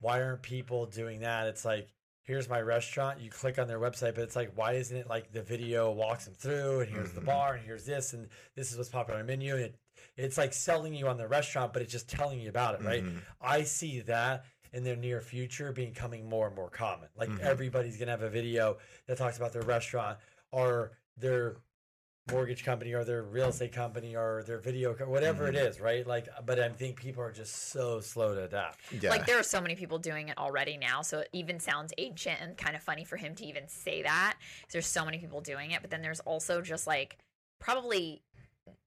why aren't people doing that? It's like. Here's my restaurant. You click on their website, but it's like, why isn't it like the video walks them through, and here's the
Mhm.
bar, and here's this, and this is what's popular on the menu. And it, it's like selling you on the restaurant, but it's just telling you about it, right?
Mhm.
I see that in the near future becoming more and more common. Like
Mhm.
everybody's gonna have a video that talks about their restaurant or their mortgage company or their real estate company or their video co- whatever it mm-hmm. is, right? Like, but I think people are just so slow to adapt.
yeah.
Like there are so many people doing it already now, so it even sounds ancient and kind of funny for him to even say that There's so many people doing it, but then there's also just like probably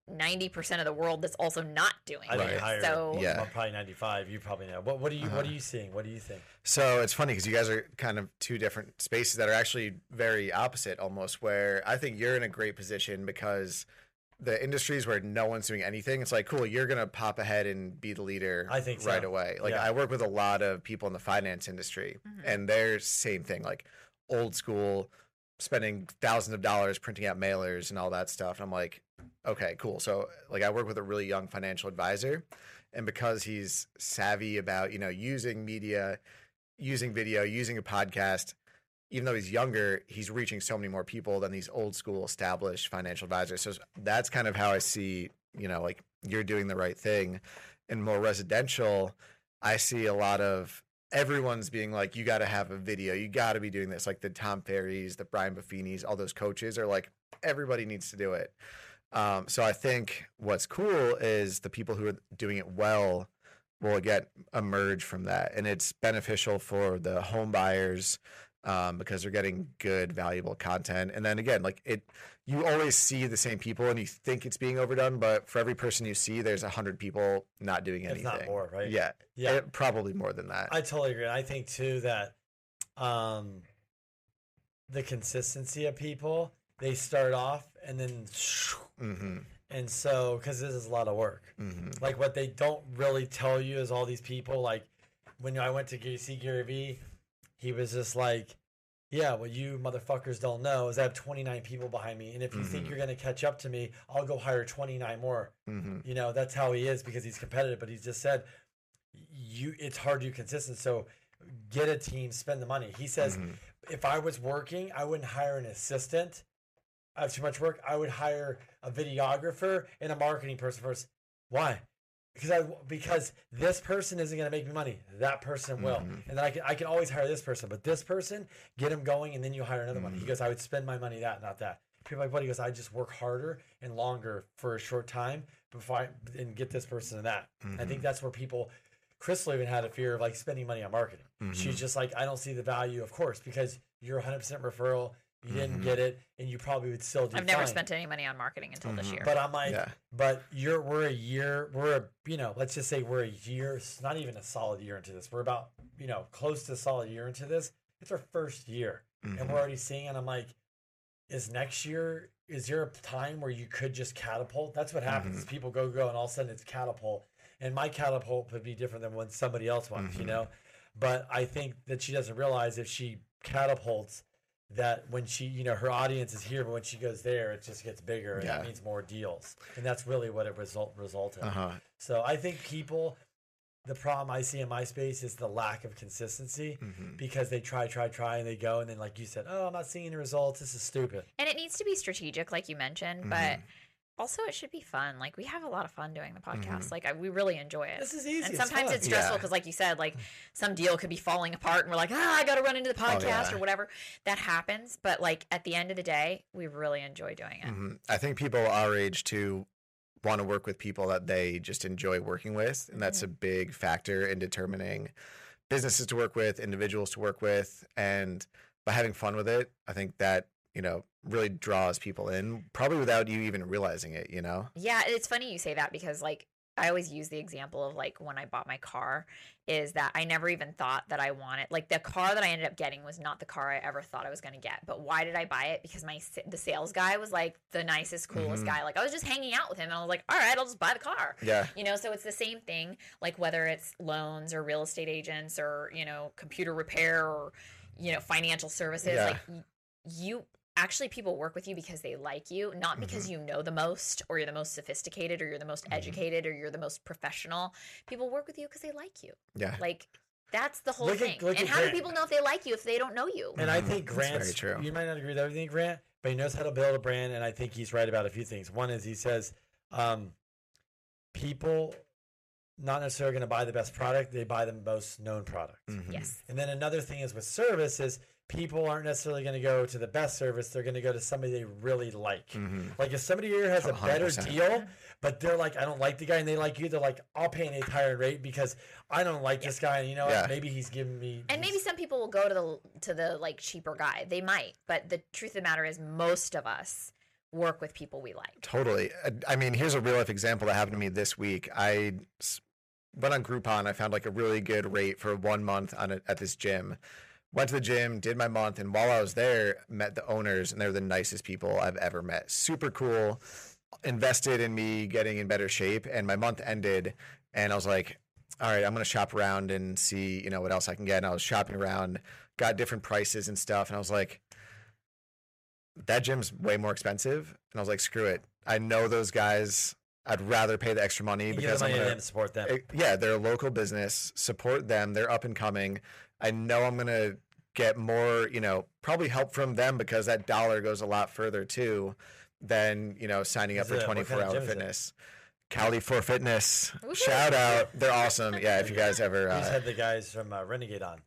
ninety percent of the world that's also not doing
I
it.
higher.
So
Yeah.
well, probably ninety five. You probably know. What what are you what uh-huh. are you seeing? What do you think?
So it's funny because you guys are kind of two different spaces that are actually very opposite almost. Where I think you're in a great position because the industries where no one's doing anything, it's like, cool, you're going to pop ahead and be the leader
I think so.
right away. Like,
Yeah.
I work with a lot of people in the finance industry, mm-hmm. and they're same thing, like old school, spending thousands of dollars printing out mailers and all that stuff. And I'm like, okay, cool. So, like, I work with a really young financial advisor, and because he's savvy about, you know, using media, using video, using a podcast, even though he's younger, he's reaching so many more people than these old school established financial advisors. So that's kind of how I see, you know, like you're doing the right thing. And more residential, I see a lot of everyone's being like, you got to have a video, you got to be doing this. Like the Tom Ferries, the Brian Buffini's, all those coaches are like, everybody needs to do it. Um, so I think what's cool is the people who are doing it well will get emerge from that, and it's beneficial for the home buyers um, because they're getting good, valuable content. And then again, like it, you always see the same people, and you think it's being overdone, but for every person you see, there's a hundred people not doing
If
anything.
not more, right?
Yeah,
Yeah.
It- probably more than that.
I totally agree. I think too that um the consistency of people, they start off and then
mm-hmm,
and so cuz this is a lot of work.
mm-hmm,
Like what they don't really tell you is all these people like when I went to see Gary Vee, he was just like yeah, what you motherfuckers don't know is I have 29 people behind me, and if you think
Mhm.
you're going to catch up to me, I'll go hire 29 more.
mm-hmm,
You know, that's how he is because he's competitive. But he just said, you it's hard to be consistent. So get a team, spend the money. He says,
Mhm.
if I was working, I wouldn't hire an assistant. I have too much work. I would hire a videographer and a marketing person first. Why? Because I because this person isn't going to make me money. That person will,
Mhm.
and then I can I can always hire this person, but this person get him going, and then you hire another one. He mm-hmm. goes, I would spend my money that, not that. People like? He goes, I just work harder and longer for a short time before I and get this person and that. I think mm-hmm. that's where people. Crystal even had a fear of like spending money on marketing. She's mm-hmm. just like, I don't see the value, of course, because you're 100% referral. You didn't get it, and you probably would still do.
I've never
fine.
spent any money on marketing until this year.
But I'm like,
Yeah.
but you're we're a year, we're a you know, let's just say we're a year, it's not even a solid year into this. We're about you know close to a solid year into this. It's our first year, and
Mhm.
we're already seeing. And I'm like, is next year? Is there a time where you could just catapult? That's what happens. is People go go, and all of a sudden it's catapult. And my catapult would be different than when somebody else wants, you
Mhm.
know. But I think that she doesn't realize if she catapults that when she, you know, her audience is here, but when she goes there, it just gets bigger, and that
Yeah.
means more deals, and that's really what it result result in.
Uh-huh.
So I think people, the problem I see in my space is the lack of consistency
Mhm.
because they try, try, try, and they go, and then like you said, oh, I'm not seeing the results. This is stupid.
and it needs to be strategic, like you mentioned. But Also, it should be fun. Like we have a lot of fun doing the podcast. Like I, we really enjoy it.
This is easy.
And sometimes
fun.
it's stressful
Yeah.
because, like you said, like some deal could be falling apart, and we're like, ah, I got to run into the podcast
Oh, yeah.
or whatever. That happens. But like at the end of the day, we really enjoy doing it.
Mhm. I think people our age too want to work with people that they just enjoy working with, and that's a big factor in determining businesses to work with, individuals to work with, and by having fun with it, I think that you know really draws people in, probably without you even realizing it. You know,
Yeah, it's funny you say that because like I always use the example of like when I bought my car is that I never even thought that I wanted like the car that I ended up getting was not the car I ever thought I was going to get. But why did I buy it? Because my the sales guy was like the nicest, coolest
Mhm.
guy. Like I was just hanging out with him and I was like, "All right, I'll just buy the car."
yeah,
You know, so it's the same thing like whether it's loans or real estate agents or, you know, computer repair or you know, financial services
Yeah.
like you actually people work with you because they like you not because you know the most or you're the most sophisticated or you're the most educated or you're the most professional people work with you because they like you
yeah.
like that's the whole
Look
thing
look
and
at
how do people know if they like you if they don't know you
And I
Mhm.
think
That's very true.
You might not agree with everything, Grant, but he knows how to build a brand, and I think he's right about a few things. One is he says, um, people not necessarily going to buy the best product; they buy the most known product.
Mhm.
yes
And then another thing is with service is people aren't necessarily going to go to the best service; they're going to go to somebody they really like.
Mhm.
Like if somebody here has a better deal, but they're like, I don't like the guy, and they like you, they're like, I'll pay an higher rate because I don't like this guy, and you know
Yeah.
Maybe he's giving me.
and maybe some people will go to the to the like cheaper guy they might but the truth of the matter is most of us work with people we like
Totally. Uh, I mean, here's a real life example that happened to me this week. I went on Groupon. I found like a really good rate for one month on a, at this gym. Went to the gym, did my month, and while I was there, met the owners, and they're the nicest people I've ever met. Super cool. Invested in me getting in better shape, and my month ended, and I was like, "All right, I'm gonna shop around and see, you know, what else I can get." And I was shopping around, got different prices and stuff, and I was like, that gym's way more expensive. And I was like, screw it. I know those guys. I'd rather pay the extra money because
the
I'm gonna,
to support them.
Eh, yeah, they're a local business. Support them. They're up and coming. I know I'm gonna get more, you know, probably help from them because that dollar goes a lot further too than you know signing up
Is
for
it-
24
kind of
hour
gym is it?
fitness. Cali for Fitness.
Woohoo.
Shout out. They're awesome. Yeah, if you guys ever.
He's
Uh,
had the guys from uh, Renegade on.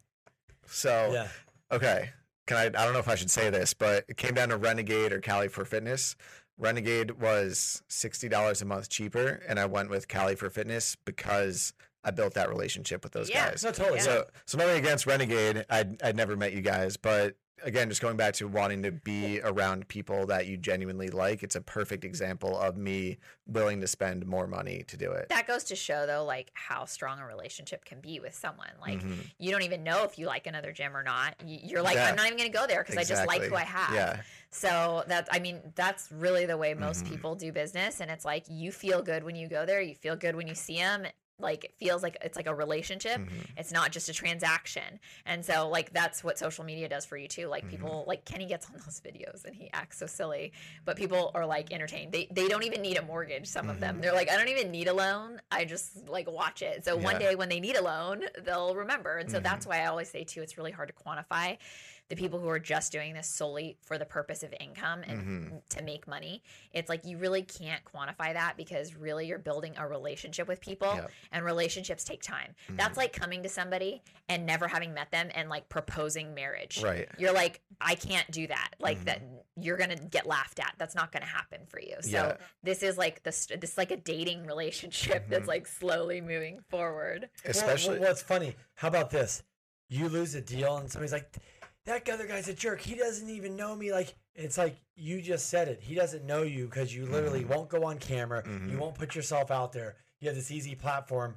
so
Yeah.
Okay. Can I? I don't know if I should say this, but it came down to Renegade or Cali for Fitness. Renegade was sixty dollars a month cheaper, and I went with Cali for Fitness because I built that relationship with those
Yeah.
guys.
No, totally.
So, so nothing against Renegade. I'd, I'd never met you guys, but again, just going back to wanting to be around people that you genuinely like, it's a perfect example of me willing to spend more money to do it.
that goes to show though like how strong a relationship can be with someone like
Mhm.
you don't even know if you like another gym or not you're like
Yeah.
i'm not even going to go there because i just like who i have
Yeah.
so that i mean that's really the way most
Mhm.
people do business and it's like you feel good when you go there you feel good when you see them like it feels like it's like a relationship.
Mhm.
it's not just a transaction. And so like that's what social media does for you too. Like
Mhm.
people like kenny gets on those videos and he acts so silly but people are like entertained. They they don't even need a mortgage some of them.
Mhm.
they're like i don't even need a loan. I just like watch it. So one day when they need a loan they'll remember. And so that's why i always say too it's really hard to quantify the people who are just doing this solely for the purpose of income and
Mhm.
to make money it's like you really can't quantify that because really you're building a relationship with people
Yep.
and relationships take time
Mm-hmm.
that's like coming to somebody and never having met them and like proposing marriage
Right.
you're like i can't do that like
Mhm.
that you're gonna get laughed at that's not gonna happen for you so
Yeah.
this is like this this is like a dating relationship that's
Mhm.
like slowly moving forward
Especially.
Well, what's funny? How about this? You lose a deal, and somebody's like, "That other guy's a jerk. He doesn't even know me." Like it's like you just said it. He doesn't know you because you literally
Mhm.
won't go on camera. You
Mhm.
won't put yourself out there. You have this easy platform,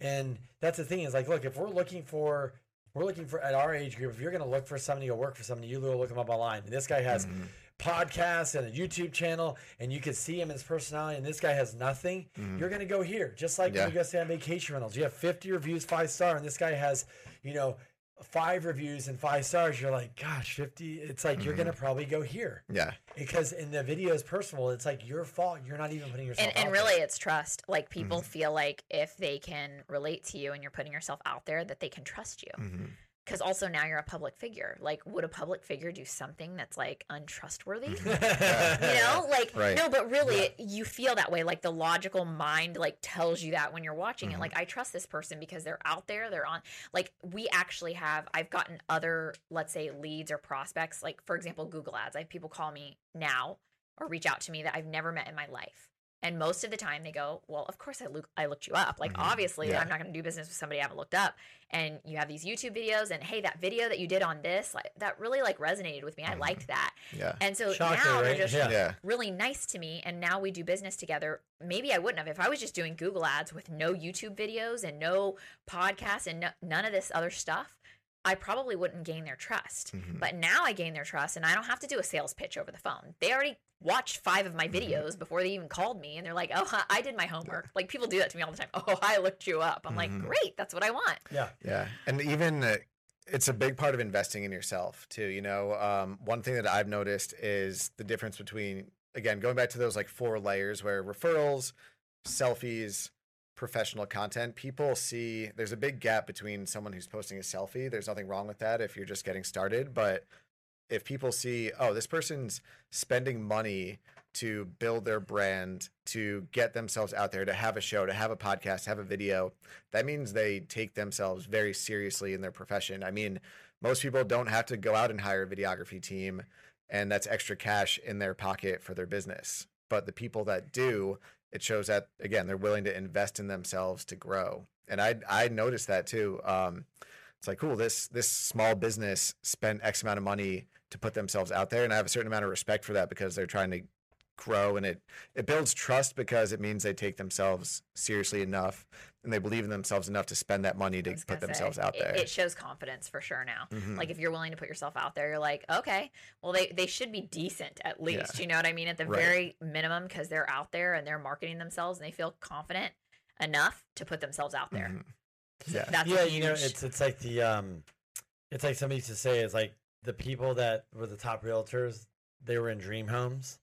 and that's the thing. Is like, look, if we're looking for, we're looking for at our age group. If you're going to look for somebody to work for somebody, you go look him up online. And this guy has
Mhm.
podcasts and a YouTube channel, and you can see him his personality. And this guy has nothing. You're gonna go here, just like
Mm-hmm. Yeah.
when you go stay on vacation rentals. You have 50 reviews, five star, and this guy has, you know, five reviews and five stars. You're like, gosh, 50. It's like you're
Mm-hmm.
gonna probably go here
yeah.
because in the video is personal. It's like your fault. You're not even putting yourself.
and, and
out
really
there.
it's trust like people
Mm-hmm.
feel like if they can relate to you and you're putting yourself out there that they can trust you
hmm
because also now you're a public figure. Like, would a public figure do something that's like untrustworthy?
Mm-hmm.
you know like
Right.
no but really you feel that way like the logical mind like tells you that when you're watching
Mhm.
it like i trust this person because they're out there they're on like we actually have i've gotten other let's say leads or prospects like for example google ads i have people call me now or reach out to me that i've never met in my life and most of the time they go well of course i look i looked you up like
Mhm.
obviously
Yeah.
i'm not going to do business with somebody i haven't looked up and you have these youtube videos and hey that video that you did on this like that really like resonated with me i
Mhm.
liked that
Yeah.
and so
Shocker,
now they're just
Yeah.
Yeah.
really nice to me and now we do business together maybe i wouldn't have if i was just doing google ads with no youtube videos and no podcasts and no, none of this other stuff i probably wouldn't gain their trust
Mhm.
but now i gain their trust and i don't have to do a sales pitch over the phone they already watched five of my
Mm-hmm.
videos before they even called me and they're like oh i did my homework like people do that to me all the time oh i looked you up i'm like
Mhm.
great that's what i want
yeah.
Yeah, and even uh, it's a big part of investing in yourself too. You know, um, one thing that I've noticed is the difference between again going back to those like four layers where referrals, selfies, professional content. People see there's a big gap between someone who's posting a selfie. There's nothing wrong with that if you're just getting started, but if people see, oh, this person's spending money to build their brand, to get themselves out there, to have a show, to have a podcast, have a video, that means they take themselves very seriously in their profession. I mean, most people don't have to go out and hire a videography team, and that's extra cash in their pocket for their business. But the people that do, it shows that again they're willing to invest in themselves to grow. And I I noticed that too. Um, it's like cool. This this small business spent X amount of money to put themselves out there, and I have a certain amount of respect for that because they're trying to grow and it it builds trust because it means they take themselves seriously enough and they believe in themselves enough to spend that money to put themselves
say,
out there.
It, shows confidence for sure now.
Mhm.
Like if you're willing to put yourself out there, you're like, okay, well they they should be decent at least. You know what I mean? At the
Right.
very minimum, because they're out there and they're marketing themselves and they feel confident enough to put themselves out there.
Mhm. Yeah.
That's
yeah,
a
you know, it's it's like the um, it's like somebody used to say, it's like the people that were the top realtors, they were in dream homes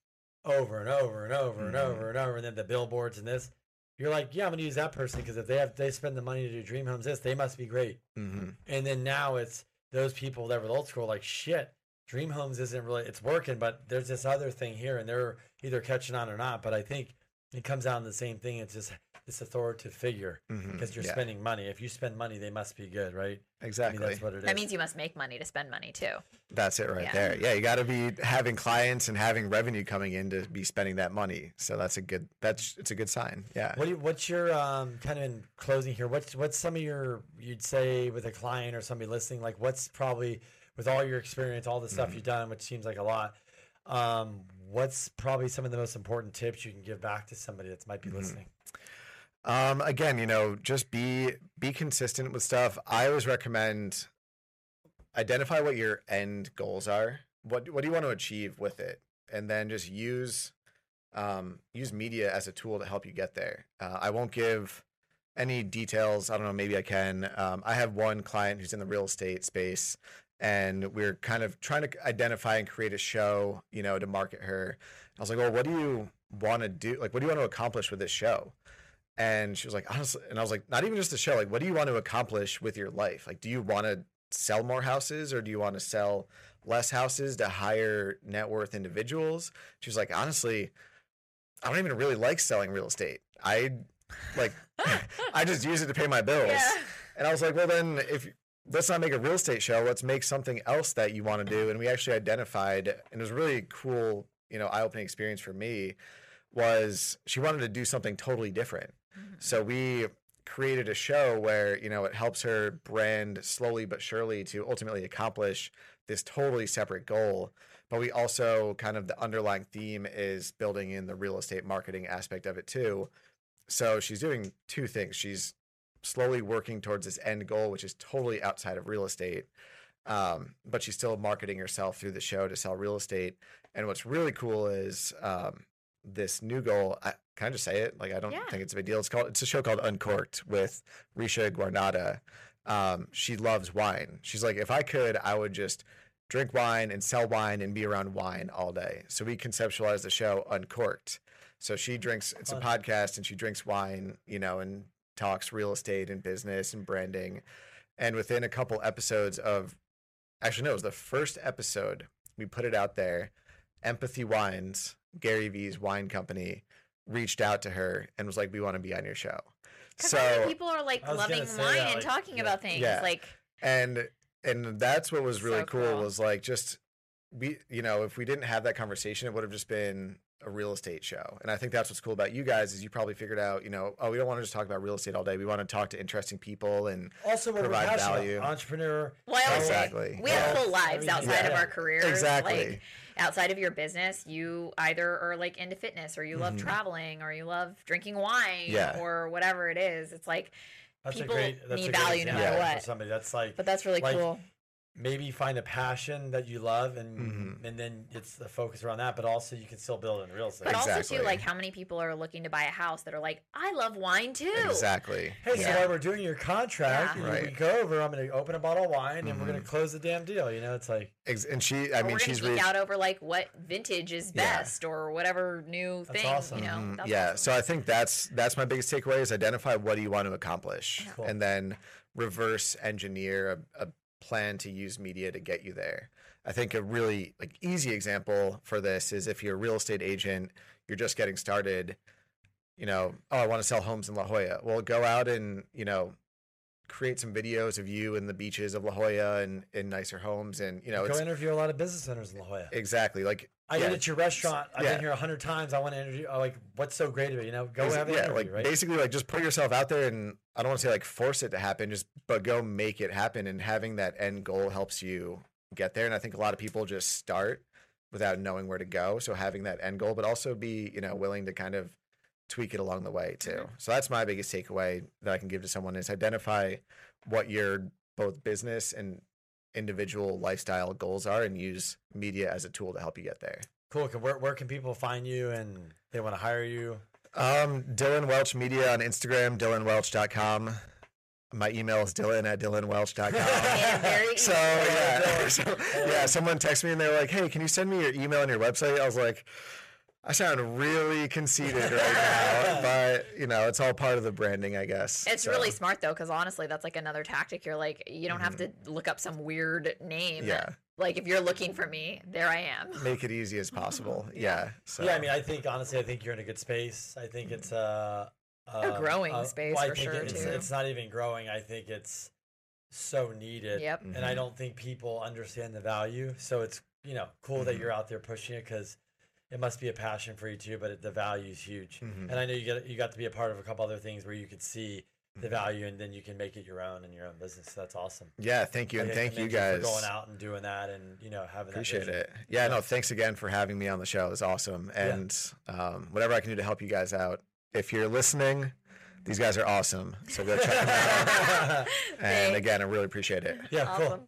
over and over and over and
Mhm.
over and over, and then the billboards and this. You're like, yeah, I'm gonna use that person because if they have they spend the money to do dream homes, this they must be great.
Mhm.
And then now it's those people that were the old school, like shit. Dream homes isn't really it's working, but there's this other thing here, and they're either catching on or not. But I think it comes down to the same thing. It's just this authoritative figure
Mhm.
because you're
Yeah,
spending money. If you spend money, they must be good, right?
exactly.
I mean, that's what it is.
that means you must make money to spend money too.
That's it right
Yeah.
there. Yeah, you got to be having clients and having revenue coming in to be spending that money. So that's a good. That's it's a good sign. Yeah.
What do you, what's your um, kind of in closing here? What's what's some of your you'd say with a client or somebody listening? Like, what's probably with all your experience, all the
Mm-hmm.
stuff you've done, which seems like a lot. Um, what's probably some of the most important tips you can give back to somebody that might be
Mhm.
listening?
Um, again, you know, just be be consistent with stuff. I always recommend identify what your end goals are. What what do you want to achieve with it, and then just use um, use media as a tool to help you get there. Uh, I won't give any details. I don't know. Maybe I can. Um, I have one client who's in the real estate space, and we're kind of trying to identify and create a show, you know, to market her. I was like, well, what do you want to do? Like, what do you want to accomplish with this show? And she was like, honestly, and I was like, not even just the show. Like, what do you want to accomplish with your life? Like, do you want to sell more houses or do you want to sell less houses to higher net worth individuals? She was like, honestly, I don't even really like selling real estate. I like, I just use it to pay my bills.
Yeah.
And I was like, well, then if let's not make a real estate show, let's make something else that you want to do. And we actually identified, and it was really cool, you know, eye opening experience for me. Was she wanted to do something totally different? So we created a show where you know it helps her brand slowly but surely to ultimately accomplish this totally separate goal. But we also kind of the underlying theme is building in the real estate marketing aspect of it too. So she's doing two things. She's slowly working towards this end goal, which is totally outside of real estate. Um, but she's still marketing herself through the show to sell real estate. And what's really cool is um, this new goal. I, can I just say it? Like I don't
Yeah.
think it's a big deal. It's called. It's a show called Uncorked with Risha Guarnada. Um, she loves wine. She's like, if I could, I would just drink wine and sell wine and be around wine all day. So we conceptualized the show Uncorked. So she drinks. It's a podcast, and she drinks wine. You know, and talks real estate and business and branding. And within a couple episodes of, actually, no, it was the first episode. We put it out there. Empathy Wines, Gary V's wine company, reached out to her and was like, "We want to be on your show."
Because
So
people are like loving wine
that,
and talking
yeah.
about things.
Yeah.
Like
and and that's what was really
So
cool,
cool.
was like just we you know if we didn't have that conversation it would have just been a real estate show and i think that's what's cool about you guys is you probably figured out you know oh we don't want to just talk about real estate all day we want to talk to interesting people and
Also, what we're
Provide
about,
value.
entrepreneur.
well, I
Exactly.
we have full lives
Everything.
outside of our careers.
Exactly.
Like outside of your business, you either are like into fitness or you love traveling or you love drinking wine
Mm-hmm. Yeah.
or whatever it is. It's like
That's
people
a great. That's
need
a great
value no matter
For
what.
somebody that's like,
But that's really
Like,
cool.
Maybe find a passion that you love, and
Mhm.
and then it's the focus around that. But also, you can still build in real estate.
But also too, like how many people are looking to buy a house that are like, I love wine too.
exactly
Hey, so while we're doing your contract,
Yeah.
you- we
Mm-hmm.
go over. I'm going to open a bottle of wine, and we're going to close the damn deal. You know, it's like
Ex- and she i
Or
mean she's
geek
re-
out over like what vintage is
Yeah.
best or whatever new
That's
thing.
awesome.
You know,
Mhm.
That's
yeah
awesome.
so i think that's that's my biggest takeaway is identify what do you want to accomplish
Cool.
and then reverse engineer a, a plan to use media to get you there i think a really like easy example for this is if you're a real estate agent you're just getting started you know oh i want to sell homes in la jolla well go out and you know create some videos of you in the beaches of la jolla and in nicer homes and you know
go interview a lot of business owners in La Jolla.
exactly like
I
yeah.
eat at your restaurant. I've
Yeah.
been here a hundred times. I want to interview. Oh, like, what's so great about it? You know, go have an
yeah,
interview,
like
right?
basically like just put yourself out there and I don't want to say like force it to happen, just but go make it happen and having that end goal helps you get there. And I think a lot of people just start without knowing where to go. So having that end goal, but also be, you know, willing to kind of tweak it along the way too. Mm-hmm. So that's my biggest takeaway that I can give to someone is identify what your both business and individual lifestyle goals are and use media as a tool to help you get there.
cool. Where, where can people find you and they want to hire you?
Um, Dylan Welch Media on Instagram, dylanwelch.com. My email is dylan at dylanwelch.com.
Yeah,
so, yeah, so, yeah, someone texted me and they were like, hey, can you send me your email and your website? I was like, I sound really conceited right now, but, you know, it's all part of the branding, I guess.
It's
So,
really smart though, because honestly, that's like another tactic. You're like, you don't have to look up some weird name.
Mm-hmm. Yeah.
Like if you're looking for me, there I am.
Make it easy as possible. Yeah. So,
Yeah, I mean, I think honestly, I think you're in a good space. I think it's a,
A growing space
I
for sure,
It's,
too.
it's not even growing. I think it's so needed.
Yep.
And
Mm-hmm.
I don't think people understand the value. So it's you know cool
Mm-hmm.
that you're out there pushing it because it must be a passion for you too. But it, the value is huge.
Mhm.
And I know you get you got to be a part of a couple other things where you could see
Mm-hmm.
the value and then you can make it your own in your own business. So that's awesome.
yeah, thank you. And
Like, I
thank you guys.
for going out and doing that and you know having
Appreciate
that
it. Yeah, no, thanks again for having me on the show. It's awesome. And um, whatever I can do to help you guys out. If you're listening, these guys are awesome. So go check them out. and
Thanks.
again, I really appreciate it.
Yeah, cool.